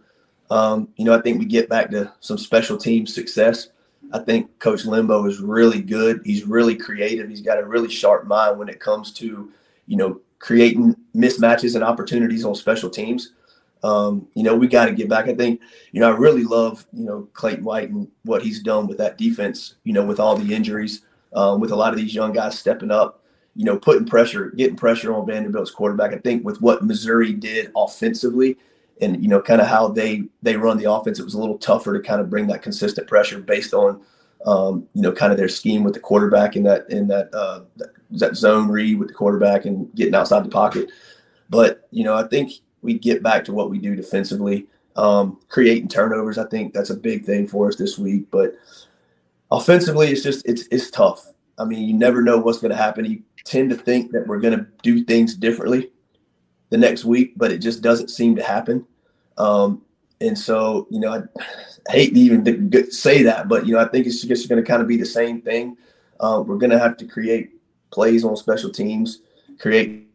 Um, you know, I think we get back to some special team success. I think Coach Lembo is really good. He's really creative. He's got a really sharp mind when it comes to, you know, creating mismatches and opportunities on special teams. Um, you know, we got to get back. I think, you know, I really love, you know, Clayton White and what he's done with that defense, you know, with all the injuries, um, with a lot of these young guys stepping up, you know, putting pressure, getting pressure on Vanderbilt's quarterback. I think with what Missouri did offensively and, you know, kind of how they, they run the offense, it was a little tougher to kind of bring that consistent pressure based on, um, you know, kind of their scheme with the quarterback in that, in that, uh, that, that zone read with the quarterback and getting outside the pocket. But, you know, I think, we get back to what we do defensively, um, creating turnovers. I think that's a big thing for us this week. But offensively, it's just it's it's tough. I mean, you never know what's going to happen. You tend to think that we're going to do things differently the next week, but it just doesn't seem to happen. Um, and so, you know, I hate to even say that, but you know, I think it's just going to kind of be the same thing. Uh, we're going to have to create plays on special teams, create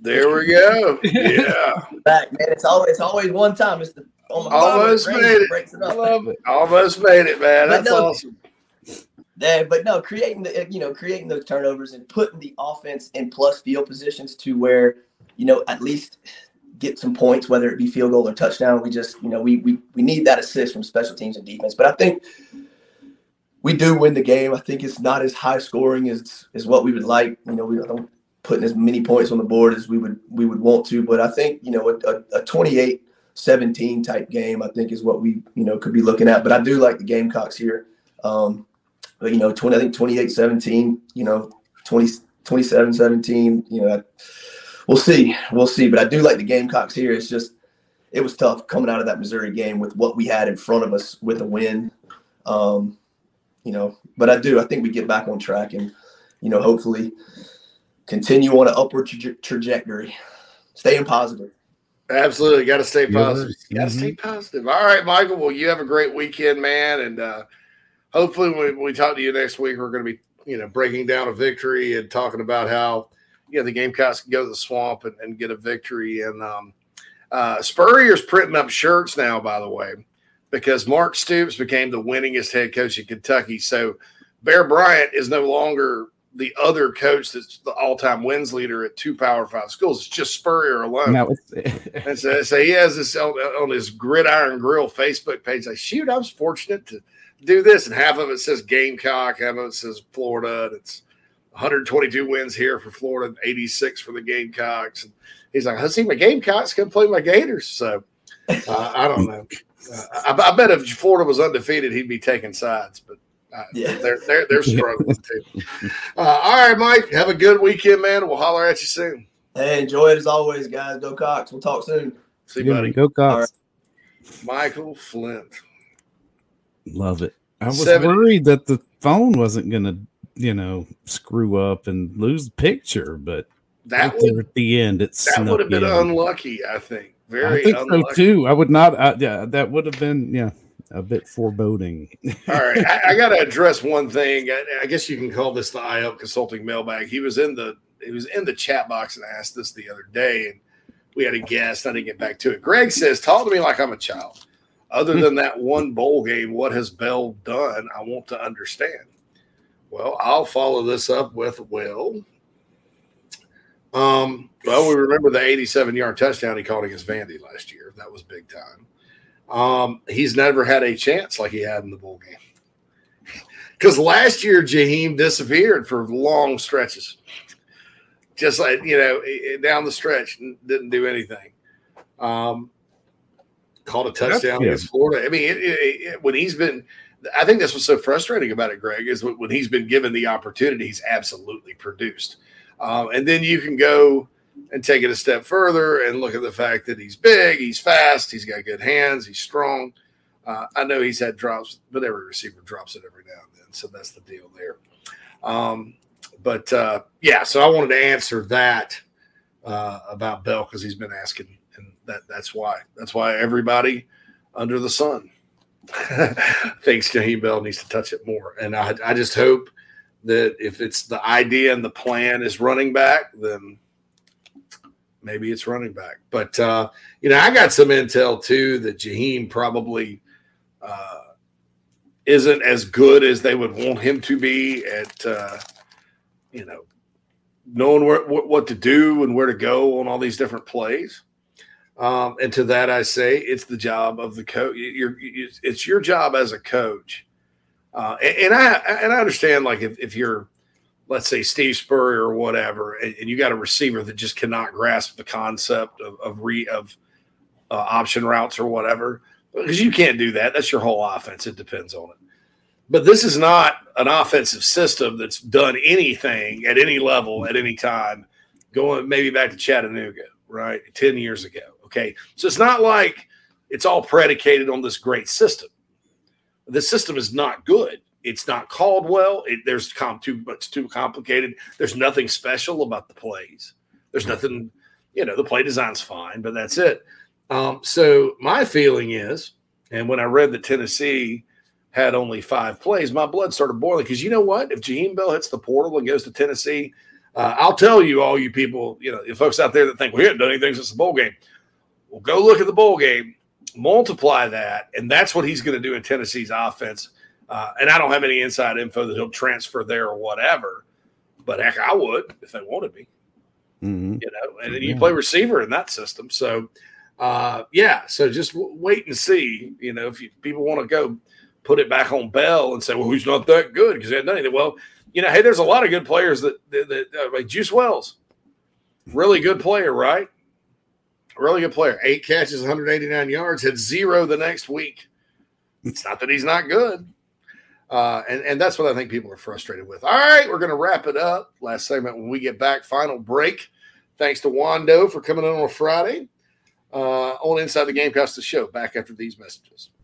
There we go. Yeah. Back, man. It's always it's always one time. It's the oh on the almost made it. Breaks it up. I love it. Almost made it, man. But That's no, awesome. Yeah, but no, creating the you know creating those turnovers and putting the offense in plus field positions to where you know at least get some points, whether it be field goal or touchdown. We just you know we we we need that assist from special teams and defense. But I think we do win the game. I think it's not as high scoring as as what we would like. You know, we don't putting as many points on the board as we would we would want to. But I think you know a, a 28 17 type game I think is what we you know could be looking at. But I do like the Gamecocks here. Um, but you know 20 I think 28 17. You know 20 27 17. You know we'll see we'll see. But I do like the Gamecocks here. It's just it was tough coming out of that Missouri game with what we had in front of us with a win. Um, you know, but I do. I think we get back on track and you know hopefully continue on an upward tra- trajectory. Staying positive. Absolutely. Got to stay positive. Yeah. Got to stay positive. All right, Michael. Well, you have a great weekend, man. And uh, hopefully, when we talk to you next week, we're going to be, you know, breaking down a victory and talking about how, you know, the Gamecocks can go to the swamp and, and get a victory. And um, uh, Spurrier's printing up shirts now, by the way, because Mark Stoops became the winningest head coach in Kentucky. So Bear Bryant is no longer the other coach that's the all-time wins leader at two Power Five schools. It's just Spurrier alone. No, and so, so, he has this on, on, his Gridiron Grille Facebook page. Like, shoot, I was fortunate to do this, and half of it says Gamecock, half of it says Florida. And it's 122 wins here for Florida, 86 for the Gamecocks. And he's like, I see my Gamecocks come play my Gators. So uh, I don't know. Uh, I, I bet if Florida was undefeated, he'd be taking sides, but. Uh, yeah. they're they're they're struggling too. Uh, all right, Mike. Have a good weekend, man. We'll holler at you soon. Hey, enjoy it as always, guys. Go Cox. We'll talk soon. See you, buddy. Go Cox. Right. Michael Flint. Love it. I was 70. worried that the phone wasn't going to, you know, screw up and lose the picture, but that right would, at the end, it's that would have been unlucky. I think very. I think unlucky. so too. I would not. Uh, yeah, that would have been yeah a bit foreboding. All right, I, I got to address one thing. I, I, guess you can call this the iHelp Consulting mailbag. He was in the he was in the chat box and asked this the other day, and we had a guest. I didn't get back to it. Greg says, "Talk to me like I'm a child." Other than that one bowl game, what has Bell done? I want to understand. Well, I'll follow this up with well. Um, well, we remember the 87 yard touchdown he caught against Vandy last year. That was big time. Um, he's never had a chance like he had in the bowl game. Because last year, Jaheim disappeared for long stretches. Just like, you know, down the stretch, didn't do anything. Um, caught a touchdown against Florida. I mean, it, it, it, when he's been, I think that's what's so frustrating about it, Greg, is when he's been given the opportunity, he's absolutely produced. Um, and then you can go and take it a step further and look at the fact that he's big, he's fast, he's got good hands, he's strong. Uh, I know he's had drops, but every receiver drops it every now and then. So that's the deal there. Um, but uh, yeah, so I wanted to answer that uh, about Bell because he's been asking, and that that's why that's why everybody under the sun thinks Jaheim Bell needs to touch it more, and I I just hope that if it's the idea and the plan is running back, then maybe it's running back. But uh, you know, I got some intel too that Jaheim probably uh, isn't as good as they would want him to be at uh, you know knowing where, what, what to do and where to go on all these different plays. Um, and to that, I say it's the job of the coach. It's your job as a coach. Uh, and, and, I and I understand like if, if you're let's say Steve Spurrier or whatever, and, and, you got a receiver that just cannot grasp the concept of of, re, of uh, option routes or whatever, because you can't do that. That's your whole offense. It depends on it. But this is not an offensive system that's done anything at any level at any time, going maybe back to Chattanooga, right? 10 years ago. Okay. So it's not like it's all predicated on this great system. The system is not good. It's not called well. It, there's comp too much too complicated. There's nothing special about the plays. There's nothing, you know, the play design's fine, but that's it. Um, so my feeling is, and when I read that Tennessee had only five plays, my blood started boiling because you know what? If Jaheim Bell hits the portal and goes to Tennessee, uh, I'll tell you, all you people, you know, the folks out there that think we haven't done anything since the bowl game, well, go look at the bowl game, multiply that, and that's what he's going to do in Tennessee's offense. Uh, and I don't have any inside info that he'll transfer there or whatever, but heck, I would if they wanted me. Mm-hmm. You know, and then you play receiver in that system. So, uh, yeah, so just w- wait and see. You know, if you, people want to go put it back on Bell and say, well, who's not that good because he had nothing. Well, you know, hey, there's a lot of good players that, that, that uh, like Juice Wells, really good player, right? Really good player. Eight catches, 189 yards, had zero the next week. It's not that he's not good. Uh, and, and that's what I think people are frustrated with. All right, we're going to wrap it up. Last segment when we get back, final break. Thanks to Wando for coming in on Friday uh, on Inside the Gamecocks, the show. Back after these messages.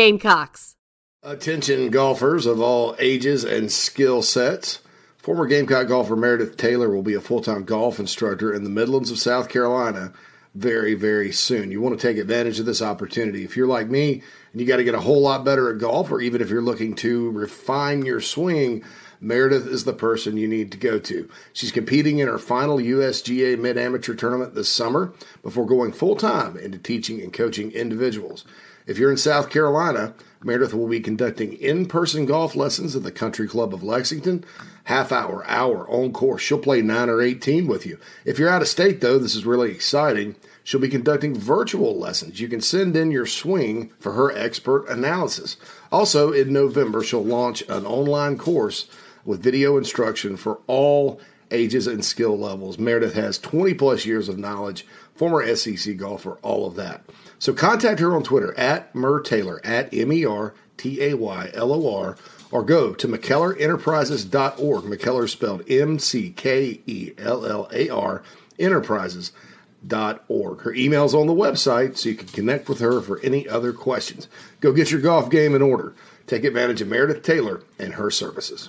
Gamecocks. Attention golfers of all ages and skill sets. Former Gamecock golfer Meredith Taylor will be a full time golf instructor in the Midlands of South Carolina very, very soon. You want to take advantage of this opportunity. If you're like me and you got to get a whole lot better at golf, or even if you're looking to refine your swing, Meredith is the person you need to go to. She's competing in her final USGA Mid Amateur tournament this summer before going full time into teaching and coaching individuals. If you're in South Carolina, Meredith will be conducting in person golf lessons at the Country Club of Lexington. Half hour, hour on course. She'll play 9 or 18 with you. If you're out of state, though, this is really exciting. She'll be conducting virtual lessons. You can send in your swing for her expert analysis. Also, in November, she'll launch an online course with video instruction for all ages and skill levels. Meredith has 20 plus years of knowledge, former SEC golfer, all of that. So contact her on Twitter at Mer Taylor, at M E R T A Y L O R, or go to McKellarEnterprises.org. McKellar spelled M C K E L L A R Enterprises.org. Her email's on the website, so you can connect with her for any other questions. Go get your golf game in order. Take advantage of Meredith Taylor and her services.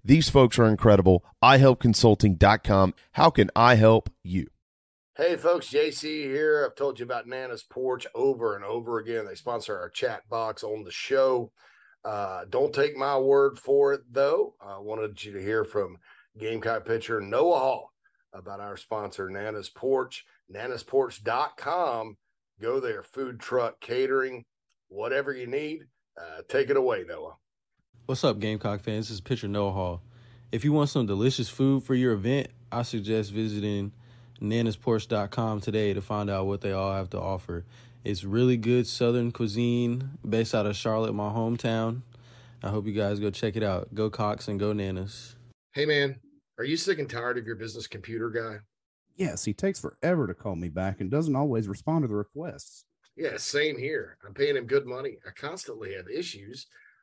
These folks are incredible. iHelpConsulting.com. How can I help you? Hey, folks, JC here. I've told you about Nana's Porch over and over again. They sponsor our chat box on the show. Uh, don't take my word for it, though. I wanted you to hear from Gamecock pitcher Noah Hall about our sponsor, Nana's Porch, nanasporch.com. Go there, food truck, catering, whatever you need. Uh, take it away, Noah. What's up, Gamecock fans? This is pitcher Noah Hall. If you want some delicious food for your event, I suggest visiting nanasporch.com today to find out what they all have to offer. It's really good Southern cuisine based out of Charlotte, my hometown. I hope you guys go check it out. Go Cox and go Nanas. Hey, man, are you sick and tired of your business computer guy? Yes, he takes forever to call me back and doesn't always respond to the requests. Yeah, same here. I'm paying him good money. I constantly have issues,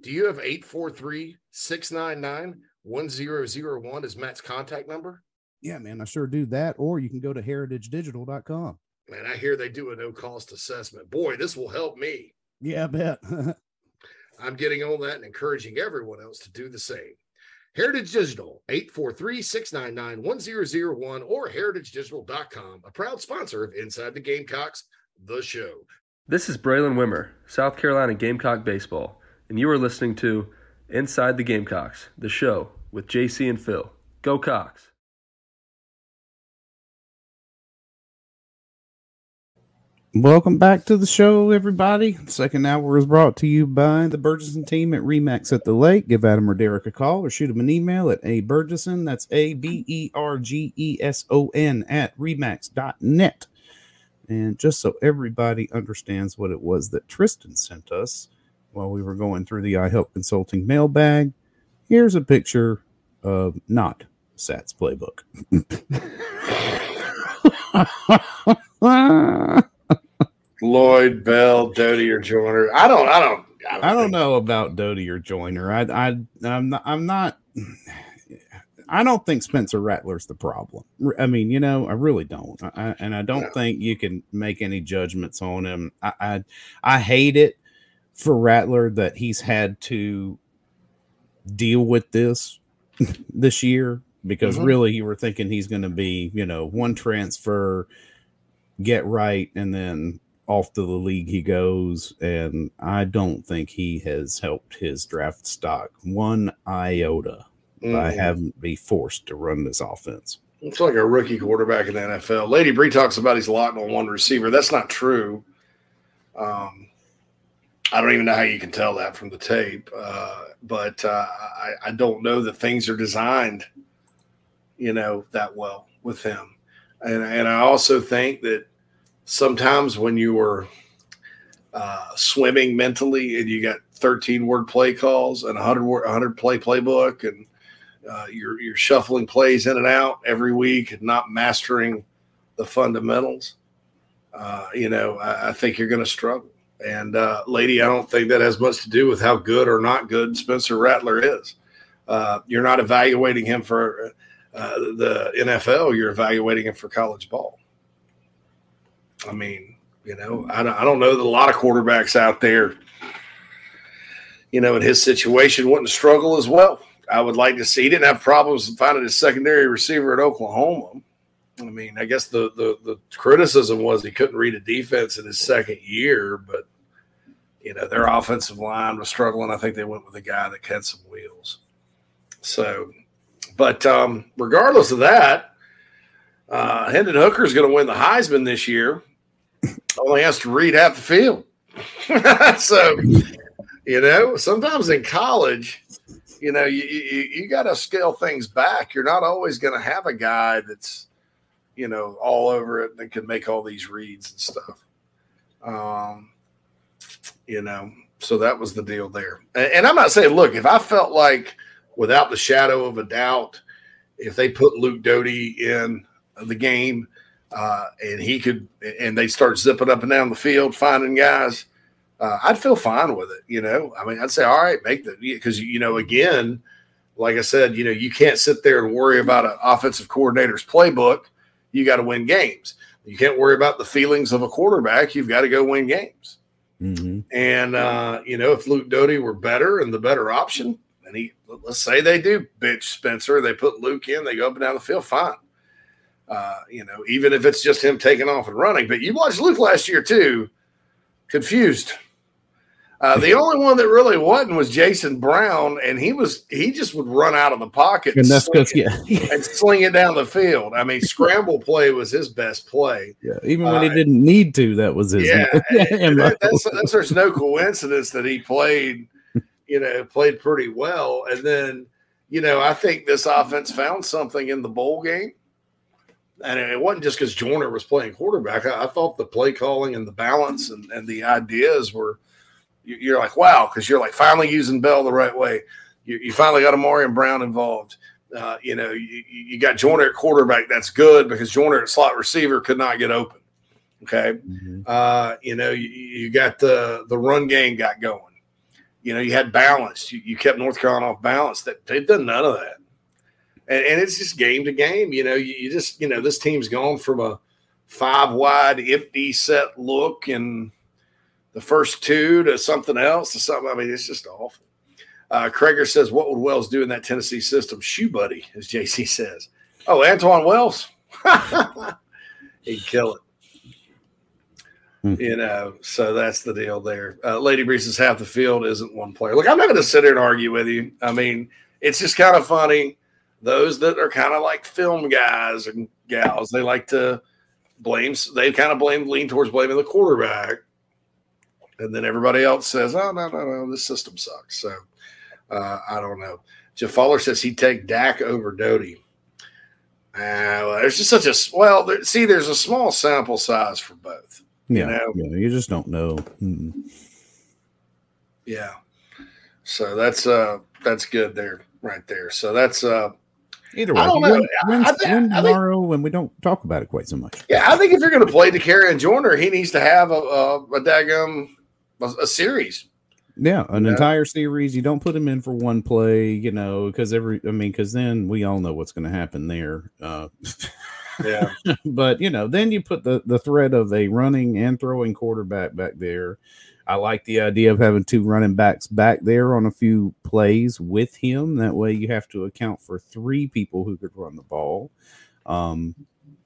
do you have 843 699 1001 as Matt's contact number? Yeah, man, I sure do that. Or you can go to heritagedigital.com. Man, I hear they do a no cost assessment. Boy, this will help me. Yeah, I bet. I'm getting on that and encouraging everyone else to do the same. Heritage Digital, 843-699-1001 or heritagedigital.com, a proud sponsor of Inside the Gamecocks, the show. This is Braylon Wimmer, South Carolina Gamecock Baseball, and you are listening to Inside the Gamecocks, the show with JC and Phil. Go Cox! Welcome back to the show, everybody. Second hour is brought to you by the Bergeson team at Remax at the Lake. Give Adam or Derek a call or shoot him an email at abergeson. That's A B E R G E S O N at remax.net. And just so everybody understands what it was that Tristan sent us while we were going through the iHelp Consulting mailbag, here's a picture of not Sats playbook. Lloyd Bell, Doty, or Joyner. I don't. I don't. I don't, I don't know about Doty or Joyner. I, I, I'm not. I'm not. I don't think Spencer Rattler's the problem. I mean, you know, I really don't. I, and I don't no. think you can make any judgments on him. I, I, I hate it for Rattler that he's had to deal with this this year because mm-hmm. really you were thinking he's going to be, you know, one transfer, get right, and then off to the league he goes. And I don't think he has helped his draft stock one iota mm-hmm. by having to be forced to run this offense. It's like a rookie quarterback in the NFL. Lady Bree talks about he's locked on one receiver. That's not true. Um, I don't even know how you can tell that from the tape, uh, but uh, I, I, don't know that things are designed, you know, that well with him. And, and I also think that sometimes when you were uh, swimming mentally and you got 13 word play calls and 100 word, 100 play playbook and uh, you're, you're shuffling plays in and out every week and not mastering the fundamentals, uh, you know, I, I think you're going to struggle. And uh, lady, I don't think that has much to do with how good or not good Spencer Rattler is. Uh, you're not evaluating him for uh, the NFL. You're evaluating him for college ball. I mean, you know, I don't, I don't know that a lot of quarterbacks out there, you know, in his situation wouldn't struggle as well. I would like to see. He didn't have problems finding a secondary receiver at Oklahoma. I mean, I guess the, the the criticism was he couldn't read a defense in his second year, but you know their offensive line was struggling. I think they went with a guy that had some wheels. So, but um, regardless of that, uh, Hendon Hooker is going to win the Heisman this year. Only has to read half the field. so, you know, sometimes in college, you know, you you, you got to scale things back. You're not always going to have a guy that's you know, all over it and can make all these reads and stuff. Um, you know, so that was the deal there. And, and I'm not saying, look, if I felt like without the shadow of a doubt, if they put Luke Doty in the game uh, and he could, and they start zipping up and down the field finding guys, uh, I'd feel fine with it. You know, I mean, I'd say, all right, make the because you know, again, like I said, you know, you can't sit there and worry about an offensive coordinator's playbook. You got to win games. You can't worry about the feelings of a quarterback. You've got to go win games. Mm-hmm. And uh, you know, if Luke Doty were better and the better option, and he let's say they do bitch Spencer, they put Luke in, they go up and down the field, fine. Uh, you know, even if it's just him taking off and running. But you watched Luke last year too, confused. Uh, the only one that really wasn't was Jason Brown, and he was he just would run out of the pocket And sling it- yeah, and sling it down the field. I mean, scramble play was his best play. yeah. Even when he Uh, didn't need to, that was his. Yeah, that- that's, that's there's no coincidence that he played, you know, played pretty well. And then, you know, I think this offense found something in the bowl game. And it wasn't just because Joyner was playing quarterback. I, I thought the play calling and the balance and, and the ideas were, you're like, wow, because you're like finally using Bell the right way. You, you finally got Ahmarean Brown involved. Uh, you know, you, you got Joyner at quarterback. That's good because Joyner at slot receiver could not get open. Okay. Uh, you know, you, you got the the run game got going. You know, you had balance. You, you kept North Carolina off balance. That they've done none of that. And, and it's just game to game. You know, you, you just you know this team's gone from a five wide empty set look and the first two to something else to something. I mean, it's just awful. Uh, Krager says, "What would Wells do in that Tennessee system?" Shoe buddy, as JC says. Oh, Antwane Wells, he'd kill it. You know, so that's the deal there. Uh, Lady Bree says half the field isn't one player. Look, I'm not going to sit here and argue with you. I mean, it's just kind of funny. Those that are kind of like film guys and gals, they like to blame. They kind of blame, lean towards blaming the quarterback, and then everybody else says, "Oh no, no, no, this system sucks." So uh, I don't know. Jeff Fowler says he'd take Dak over Doty. Uh, well, there's just such a well. There, see, there's a small sample size for both. Yeah, know? yeah, you just don't know. Mm. Yeah. So that's uh that's good there, right there. So that's uh Either I way, don't win, know. win, I think- win I tomorrow, and we don't talk about it quite so much. yeah, I think if you're going to play DeCarry and Joyner, he needs to have a a, a daggum a, a series. Yeah, an Yeah. entire series. You don't put him in for one play, you know, because every. I mean, because then we all know what's going to happen there. Uh, Yeah. but you know, then you put the the threat of a running and throwing quarterback back there. I like the idea of having two running backs back there on a few plays with him. That way, you have to account for three people who could run the ball. Um,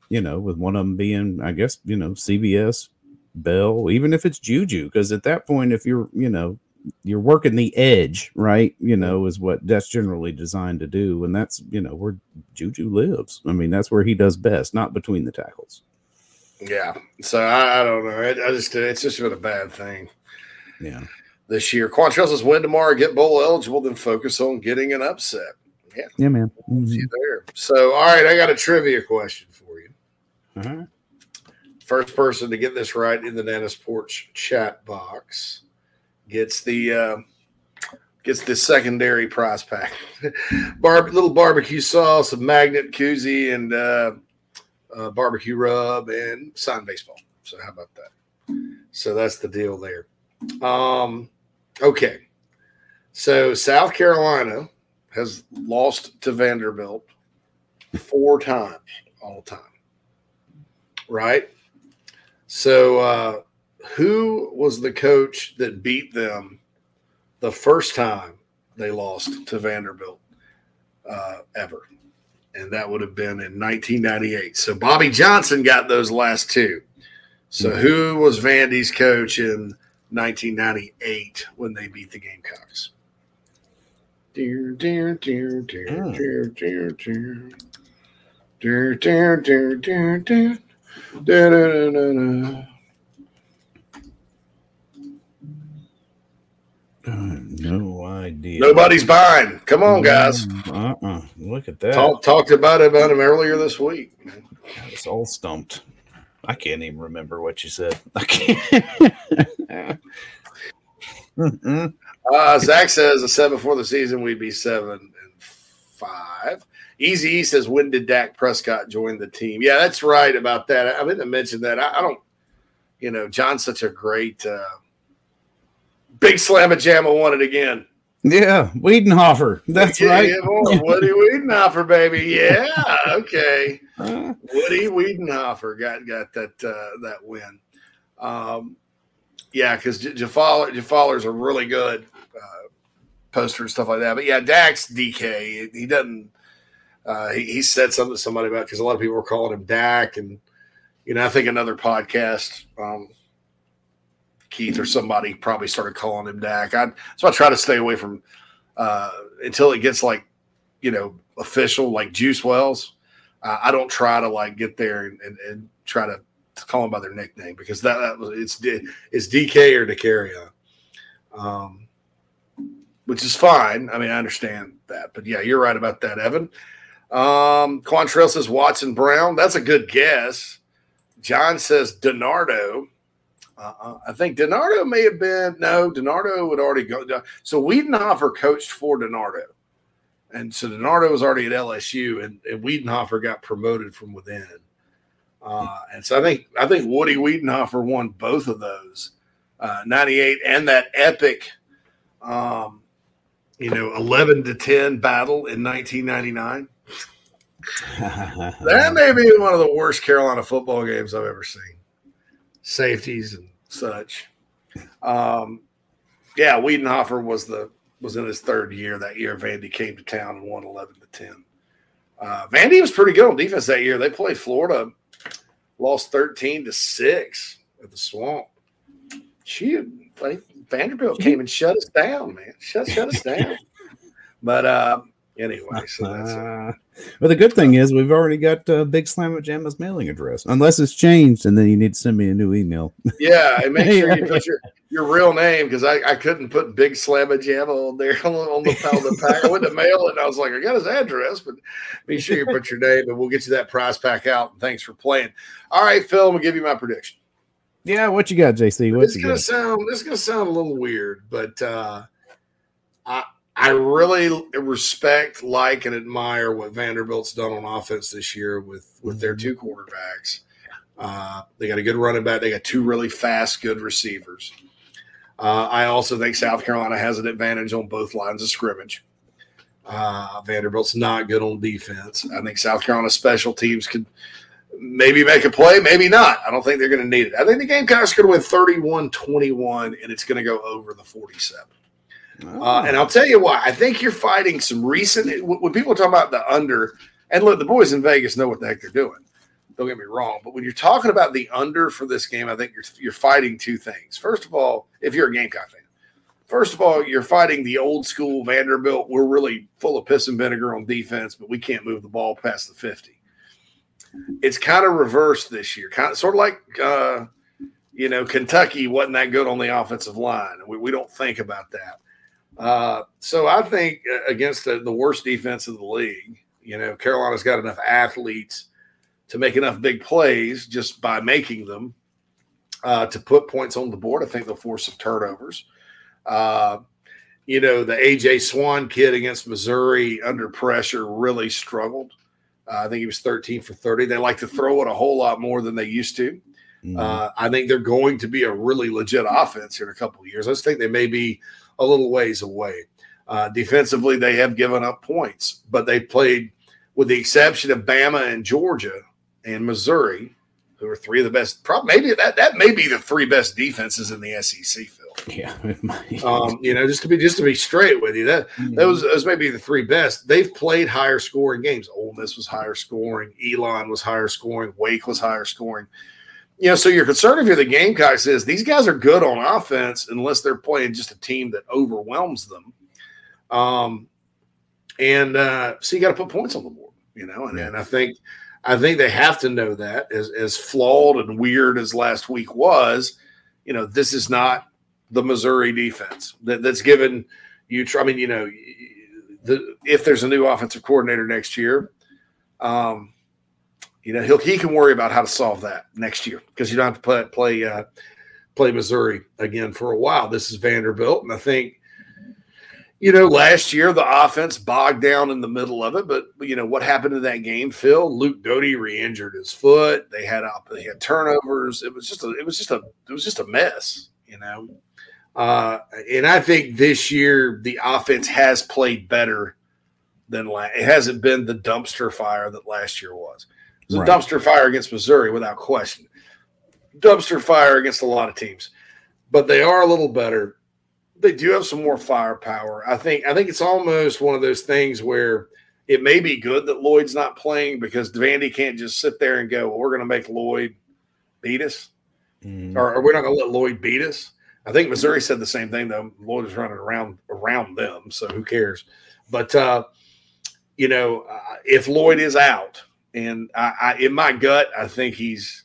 you know, with one of them being, I guess, you know, CBS, Bell, even if it's Juju, because at that point, if you're, you know, you're working the edge, right? You know, is what that's generally designed to do, and that's you know where Juju lives. I mean, that's where he does best, not between the tackles. Yeah. So I, I don't know. I, I just it's just been a bad thing Yeah. this year. Quantrell says win tomorrow, get bowl eligible, then focus on getting an upset. Yeah. Yeah, man. See you there. So all right, I got a trivia question for you. Uh-huh. First person to get this right in the Nana's Porch chat box gets the uh, gets the secondary prize pack. Bar- little barbecue sauce, a magnet koozie, and uh, uh, barbecue rub, and signed baseball. So how about that? So that's the deal there. Um, okay. So South Carolina has lost to Vanderbilt four times all time. Right? So uh who was the coach that beat them the first time they lost to Vanderbilt uh, ever? And that would have been in 1998. So Bobby Johnson got those last two. So who was Vandy's coach in 1998 when they beat the Gamecocks? Dear, dear, dear, dear, dear, dear, dear. Dear, dear, dear, dear, dear. Da, da, da, da, da. No idea. Nobody's buying. Come on, guys. Uh-uh. Look at that. Talk, talked about it about him earlier this week. It's all stumped. I can't even remember what you said. I can't. Uh, Zach says, I said before the season we'd be seven and five. Easy E says, when did Dak Prescott join the team? Yeah, that's right about that. I meant to mention that. I, I don't, you know, John's such a great uh, big slam at Jamma won it again. Yeah, Widenhofer. That's yeah, right. Yeah, boy, Woody Widenhofer, baby. Yeah, okay. Woody Widenhofer got got that uh, that win. Um, yeah, because Jaffaler, Jaffaler's a really good uh, poster and stuff like that. But yeah, Dax DK, he doesn't. Uh, he, he said something to somebody about because a lot of people were calling him Dak, and you know, I think another podcast, um, Keith or somebody probably started calling him Dak. I so I try to stay away from uh, until it gets like you know official, like Juice Wells. Uh, I don't try to like get there and, and, and try to, to call them by their nickname because that, that was it's it's DK or Dakereon, um, which is fine. I mean, I understand that, but yeah, you're right about that, Evan. Um, Quantrell says Watson Brown. That's a good guess. John says DiNardo. Uh, I think DiNardo may have been no. DiNardo would already go. So Widenhofer coached for DiNardo, and so DiNardo was already at LSU, and, and got promoted from within. Uh, and so I think I think Woody Widenhofer won both of those, uh, ninety eight and that epic, um, you know, eleven to ten battle in nineteen ninety nine. that may be one of the worst Carolina football games I've ever seen. Safeties and such. Um, yeah, Widenhofer was the was in his third year that year. Vandy came to town and won eleven to ten. Uh, Vandy was pretty good on defense that year. They played Florida, lost thirteen to six at the Swamp. She like Vanderbilt came and shut us down, man. Shut shut us down. But uh, anyway, so that's uh, well. The good thing is we've already got uh, Big Slam at Jamma's mailing address, unless it's changed, and then you need to send me a new email. Yeah, and make sure you put your, your real name because I, I couldn't put Big Slam Slamma Jamma on there on, the, on the pack. I went to mail it and I was like, I got his address, but be sure you put your name and we'll get you that prize pack out. And thanks for playing. All right, Phil, I'm gonna give you my prediction. Yeah, what you got, JC? What This is gonna got? sound this is gonna sound a little weird, but uh, I really respect, like, and admire what Vanderbilt's done on offense this year with with their two quarterbacks. Uh, they got a good running back. They got two really fast, good receivers. Uh, I also think South Carolina has an advantage on both lines of scrimmage. Uh, Vanderbilt's not good on defense. I think South Carolina special teams could maybe make a play, maybe not. I don't think they're going to need it. I think the game Gamecocks are going to win 31 21, and it's going to go over the 47. Uh, and I'll tell you why. I think you're fighting some recent. When people talk about the under, and look, the boys in Vegas know what the heck they're doing. Don't get me wrong, but when you're talking about the under for this game, I think you're you're fighting two things. First of all, if you're a Gamecock fan, first of all, you're fighting the old school Vanderbilt. We're really full of piss and vinegar on defense, but we can't move the ball past the 50. It's kind of reversed this year, kind of sort of like uh, you know Kentucky wasn't that good on the offensive line. We, we don't think about that. Uh, so I think uh, against the, the worst defense of the league, you know, Carolina's got enough athletes to make enough big plays just by making them uh, to put points on the board. I think they'll force some turnovers. Uh, you know, the AJ Swann kid against Missouri under pressure really struggled. Uh, I think he was 13 for 30. They like to throw it a whole lot more than they used to. Uh, I think they're going to be a really legit offense here in a couple of years. I just think they may be a little ways away. Uh, defensively, they have given up points, but they played, with the exception of Bama and Georgia and Missouri, who are three of the best. Probably maybe that that may be the three best defenses in the SEC. Phil, Yeah, um, you know, just to be just to be straight with you, that those those may be the three best. They've played higher scoring games. Ole Miss was higher scoring. Elon was higher scoring. Wake was higher scoring. You know, so your concern if you're the Gamecocks is these guys are good on offense unless they're playing just a team that overwhelms them. Um, and uh, so you got to put points on the board, you know, and, and I think I think they have to know that as as flawed and weird as last week was, you know, this is not the Missouri defense that, that's given you. I mean, you know, the, if there's a new offensive coordinator next year, um, you know, he'll he can worry about how to solve that next year because you don't have to play play uh, play Missouri again for a while. This is Vanderbilt, and I think you know, last year the offense bogged down in the middle of it, but you know what happened in that game? Phil Luke Doty re-injured his foot. They had they had turnovers. It was just a, it was just a, it was just a mess. You know, Uh, and I think this year the offense has played better than last. It hasn't been the dumpster fire that last year was. Was Right. a dumpster fire against Missouri without question. Dumpster fire against a lot of teams, but they are a little better. They do have some more firepower. I think. I think it's almost one of those things where it may be good that Lloyd's not playing because Vandy can't just sit there and go, well, "We're going to make Lloyd beat us," or, or we're not going to let Lloyd beat us. I think Missouri said the same thing though. Lloyd was running around around them, so who cares? But uh, you know, uh, if Lloyd is out, and I, I, in my gut, I think he's.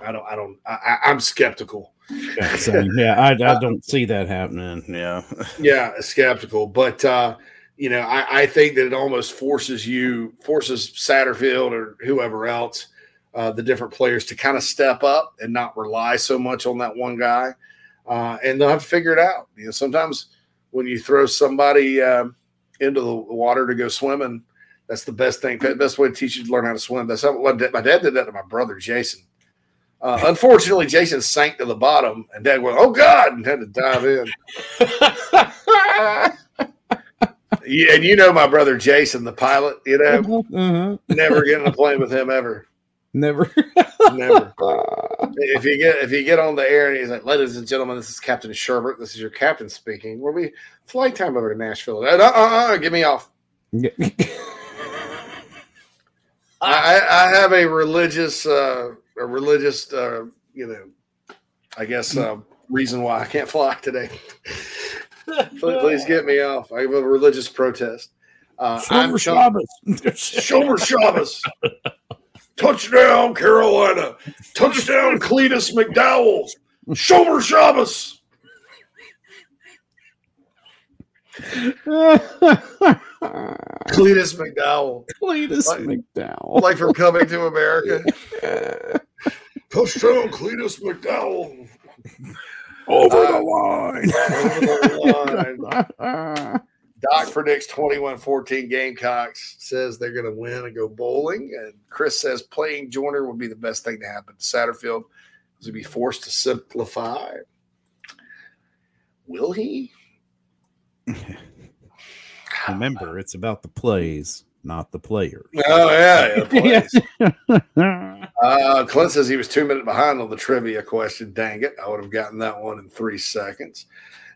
I don't. I don't. I, I'm skeptical. Yeah, yeah, I, I don't see that happening. Yeah. yeah, skeptical. But uh, you know, I, I think that it almost forces you, forces Satterfield or whoever else, uh, the different players to kind of step up and not rely so much on that one guy. Uh, and they'll have to figure it out. You know, sometimes when you throw somebody uh, into the water to go swimming, that's the best thing, best way to teach you to learn how to swim. That's how my dad, did that to my brother Jason. Uh, unfortunately, Jason sank to the bottom, and Dad went, "Oh God!" and had to dive in. Yeah, and you know my brother Jason, the pilot. You know, Uh-huh. never get in a plane with him ever. Never. Never. if you get if you get on the air and he's like, "Ladies and gentlemen, this is Captain Shurburtt. This is your captain speaking. We'll be flight time over to Nashville. Uh, uh, uh, uh, get me off. I, I I have a religious uh, a religious uh, you know, I guess uh, reason why I can't fly today. please, please get me off. I have a religious protest. Uh, Shomer Shabbos. Shomer Shabbos. Touchdown, Carolina. Touchdown, Cletus McDowell. Shomer Shabbos. Cletus McDowell. Cletus Like- McDowell. Like from Coming to America. Touchdown, Cletus McDowell. Over Uh, the line. Over the line. Doc predicts 21 14 Gamecocks, says they're going to win and go bowling. And Chris says playing Joyner would be the best thing to happen to Satterfield because he'd be forced to simplify. Will he? Remember, it's about the plays, not the players. Oh, yeah. yeah, plays. uh, Clint says he was two minutes behind on the trivia question. Dang it. I would have gotten that one in three seconds.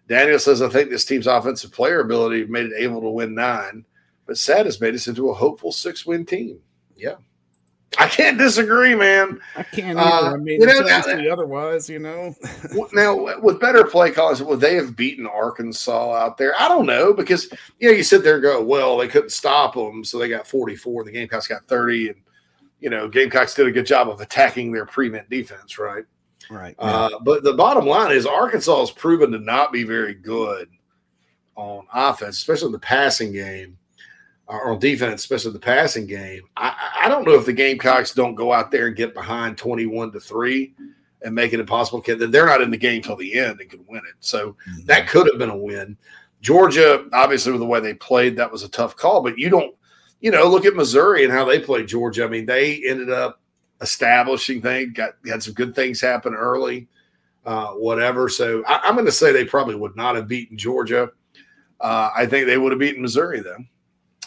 Daniel says, I think this team's offensive player ability made it able to win nine, but Sad has made us into a hopeful six win team. Yeah. I can't disagree, man. I can't. Uh, either. I mean, you know, now- otherwise, you know. now with better play calls, would they have beaten Arkansas out there? I don't know because you know you sit there and go, well, they couldn't stop them, so they got 44. and The Gamecocks got 30, and you know Gamecocks did a good job of attacking their prevent defense, right? Right. Uh, but the bottom line is Arkansas has proven to not be very good on offense, especially in the passing game, on defense, especially the passing game. I, I- don't know if the Gamecocks don't go out there and get behind 21 to 3 and make it impossible. That they're not in the game till the end and could win it. So that could have been a win. Georgia, obviously, with the way they played, that was a tough call. But you don't, you know, look at Missouri and how they played Georgia. I mean, they ended up establishing things, got had some good things happen early, uh, whatever. So I, I'm going to say they probably would not have beaten Georgia. Uh, I think they would have beaten Missouri though.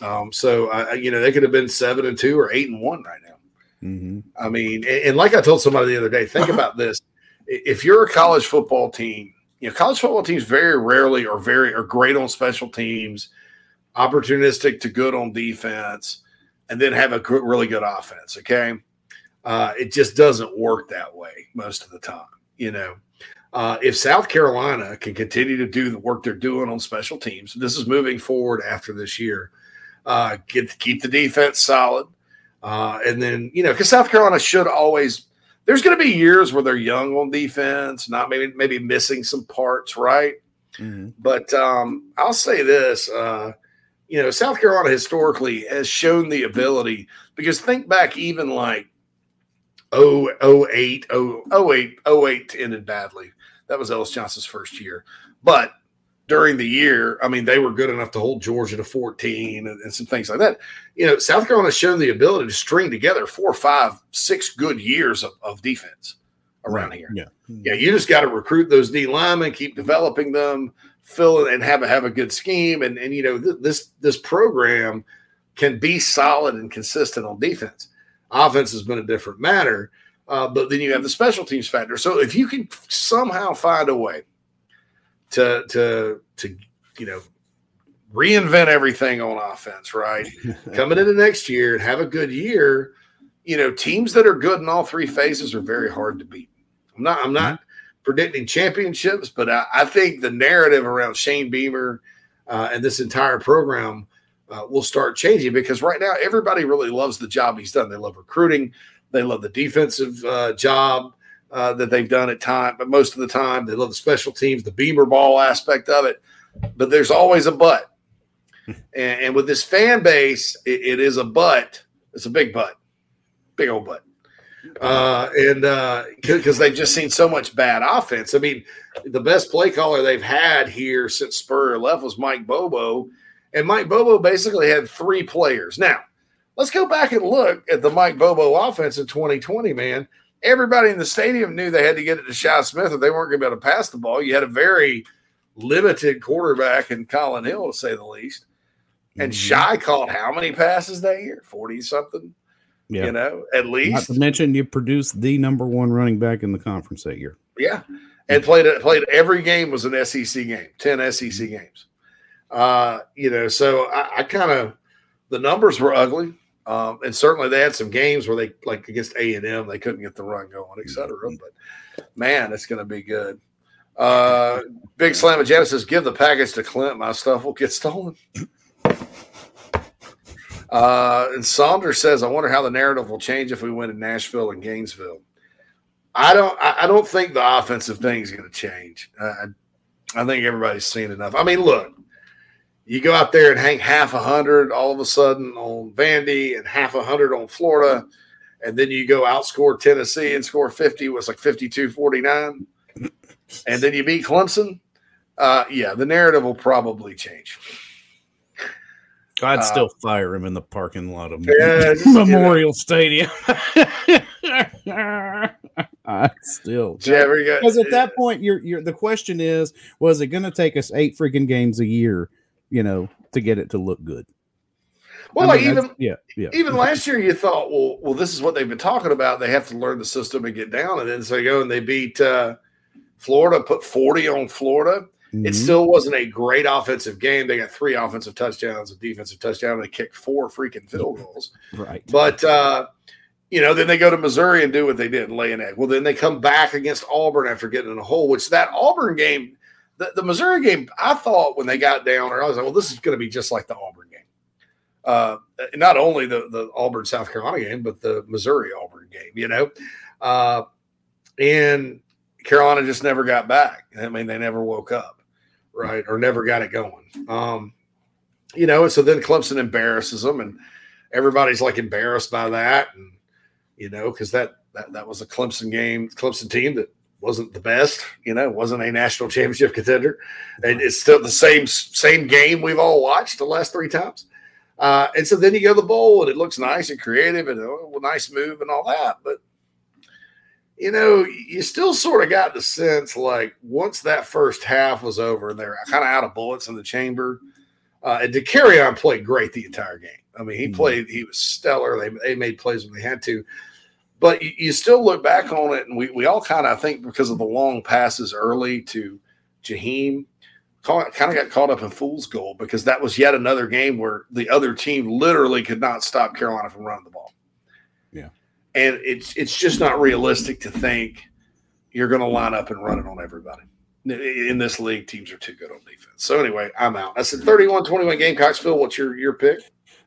Um, so I, you know, they could have been seven and two or eight and one right now. Mm-hmm. I mean, and, and like I told somebody the other day, think about this: if you're a college football team, you know, college football teams very rarely are very are great on special teams, opportunistic to good on defense, and then have a good, really good offense. Okay, uh, it just doesn't work that way most of the time. You know, uh, if South Carolina can continue to do the work they're doing on special teams, this is moving forward after this year. Uh, get keep the defense solid, uh, and then you know because South Carolina should always. There's going to be years where they're young on defense, not maybe maybe missing some parts, right? But um, I'll say this: uh, you know, South Carolina historically has shown the ability because think back even like oh, 08, 0, 08, 08 ended badly. That was Ellis Johnson's first year. But during the year, I mean, they were good enough to hold Georgia to 14 and, and some things like that. You know, South Carolina has shown the ability to string together four, five, six good years of, of defense around here. Yeah. Yeah, you just got to recruit those D linemen, keep developing them, fill it, and have a have a good scheme. And and you know th- this this program can be solid and consistent on defense. Offense has been a different matter, uh, but then you have the special teams factor. So if you can somehow find a way to to to you know reinvent everything on offense, right? Coming into next year and have a good year, you know, teams that are good in all three phases are very hard to beat. I'm not I'm not predicting championships, but I, I think the narrative around Shane Beamer uh, and this entire program uh, will start changing because right now everybody really loves the job he's done. They love recruiting, they love the defensive uh, job uh, that they've done at time, but most of the time they love the special teams, the Beamer ball aspect of it. But there's always a but, and, and with this fan base, it, it is a but. It's a big but, big old but uh, and because they've just seen so much bad offense. I mean, the best play caller they've had here since Spurrier left was Mike Bobo, and Mike Bobo basically had three players. Now, let's go back and look at the Mike Bobo offense in 2020. Man, everybody in the stadium knew they had to get it to Shi Smith, or they weren't going to be able to pass the ball. You had a very limited quarterback in Collin Hill, to say the least. And Shy caught how many passes that year? 40 something Yeah. you know, at least. Not to mention you produced the number one running back in the conference that year. Yeah. And played it played every game was an SEC game, 10 SEC games. Uh, you know, so I, I kind of the numbers were ugly. Um, and certainly they had some games where they like against A and M, they couldn't get the run going, et cetera. But man, it's gonna be good. Uh Big Slam Janice says, give the package to Clint, my stuff will get stolen. Uh, and Saunders says, "I wonder how the narrative will change if we win in Nashville and Gainesville." I don't. I I don't think the offensive thing is going to change. Uh, I, I think everybody's seen enough. I mean, look, you go out there and hang half a hundred all of a sudden on Vandy and half a hundred on Florida, and then you go outscore Tennessee and score fifty was like 52-49, and then you beat Clemson. Uh, yeah, the narrative will probably change. I'd Uh, still fire him in the parking lot of Yeah, just, you. Memorial Stadium. I'd still Yeah, got- because at that point, you're, you're the question is, was it going to take us eight freaking games a year, you know, to get it to look good? Well, I like mean, that's- even yeah, yeah, even last year, you thought, well, well, this is what they've been talking about. They have to learn the system and get down, and then so they go and they beat uh, Florida, put forty on Florida. It Mhm. still wasn't a great offensive game. They got three offensive touchdowns, a defensive touchdown, and they kicked four freaking field goals. right. But uh, you know, then they go to Missouri and do what they did and lay an egg. Well, then they come back against Auburn after getting in a hole, which that Auburn game, the, the Missouri game, I thought when they got down, or I was like, well, this is going to be just like the Auburn game. Uh, not only the the Auburn South Carolina game, but the Missouri Auburn game. You know, uh, and Carolina just never got back. I mean, they never woke up, right, or never got it going. Um, you know, and so then Clemson embarrasses them, and everybody's like embarrassed by that, and you know, because that, that that was a Clemson game, Clemson team that wasn't the best, you know, wasn't a national championship contender, and it's still the same same game we've all watched the last three times. Uh, and so then you go to the bowl, and it looks nice and creative, and oh, nice move and all that, but you know, you still sort of got the sense like once that first half was over and they're kind of out of bullets in the chamber. Uh, and Dakereon played great the entire game. I mean, he played, he was stellar. They, they made plays when they had to. But you, you still look back on it, and we, we all kind of, I think, because of the long passes early to Jaheim, kind of got caught up in fool's gold because that was yet another game where the other team literally could not stop Carolina from running the ball. Yeah. And it's it's just not realistic to think you're going to line up and run it on everybody. In this league, teams are too good on defense. So anyway, I'm out. I said 31-21 Gamecocks. Phil, what's your your pick?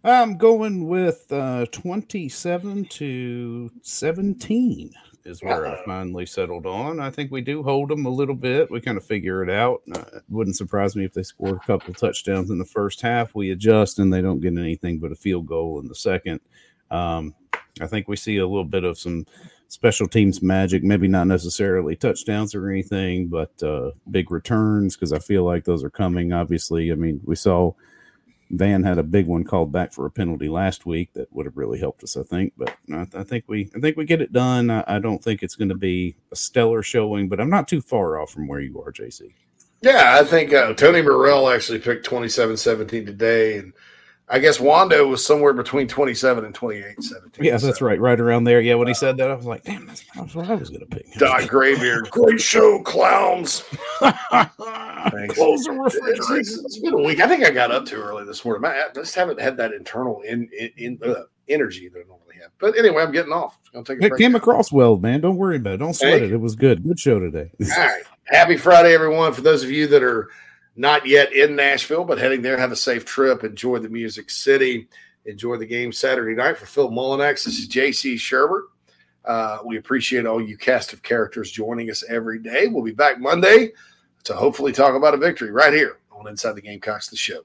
I'm going with uh, 27 to 17 is where I finally settled on. I think we do hold them a little bit. We kind of figure it out. Uh, it wouldn't surprise me if they score a couple touchdowns in the first half. We adjust and they don't get anything but a field goal in the second. Um, I think we see a little bit of some special teams magic, maybe not necessarily touchdowns or anything, but uh, big returns because I feel like those are coming. Obviously, I mean, we saw Van had a big one called back for a penalty last week that would have really helped us, I think. But I, I think we, I think we get it done. I, I don't think it's going to be a stellar showing, but I'm not too far off from where you are, JC. Yeah, I think uh, Tony Burrell actually picked 27-17 today, and I guess Wando was somewhere between 27 and 28 17. Yeah, that's right, right around there. Yeah, when he said that, I was like, damn, that's, that's what I was going to pick. Doc Graybeard, great show, clowns. Thanks. Close the refrigerator. it's- it's been a week. I think I got up too early this morning. I just haven't had that internal in, in, in uh, energy that I normally have. But anyway, I'm getting off. I'm take a It break. came across well, man. Don't worry about it. Don't sweat Hey. it. It was good. Good show today. All right. Happy Friday, everyone. For those of you that are not yet in Nashville, but heading there, have a safe trip. Enjoy the Music City. Enjoy the game Saturday night. For Phil Mullinax, this is JC Shurburtt. Uh, we appreciate all you cast of characters joining us every day. We'll be back Monday to hopefully talk about a victory right here on Inside the Gamecocks, the show.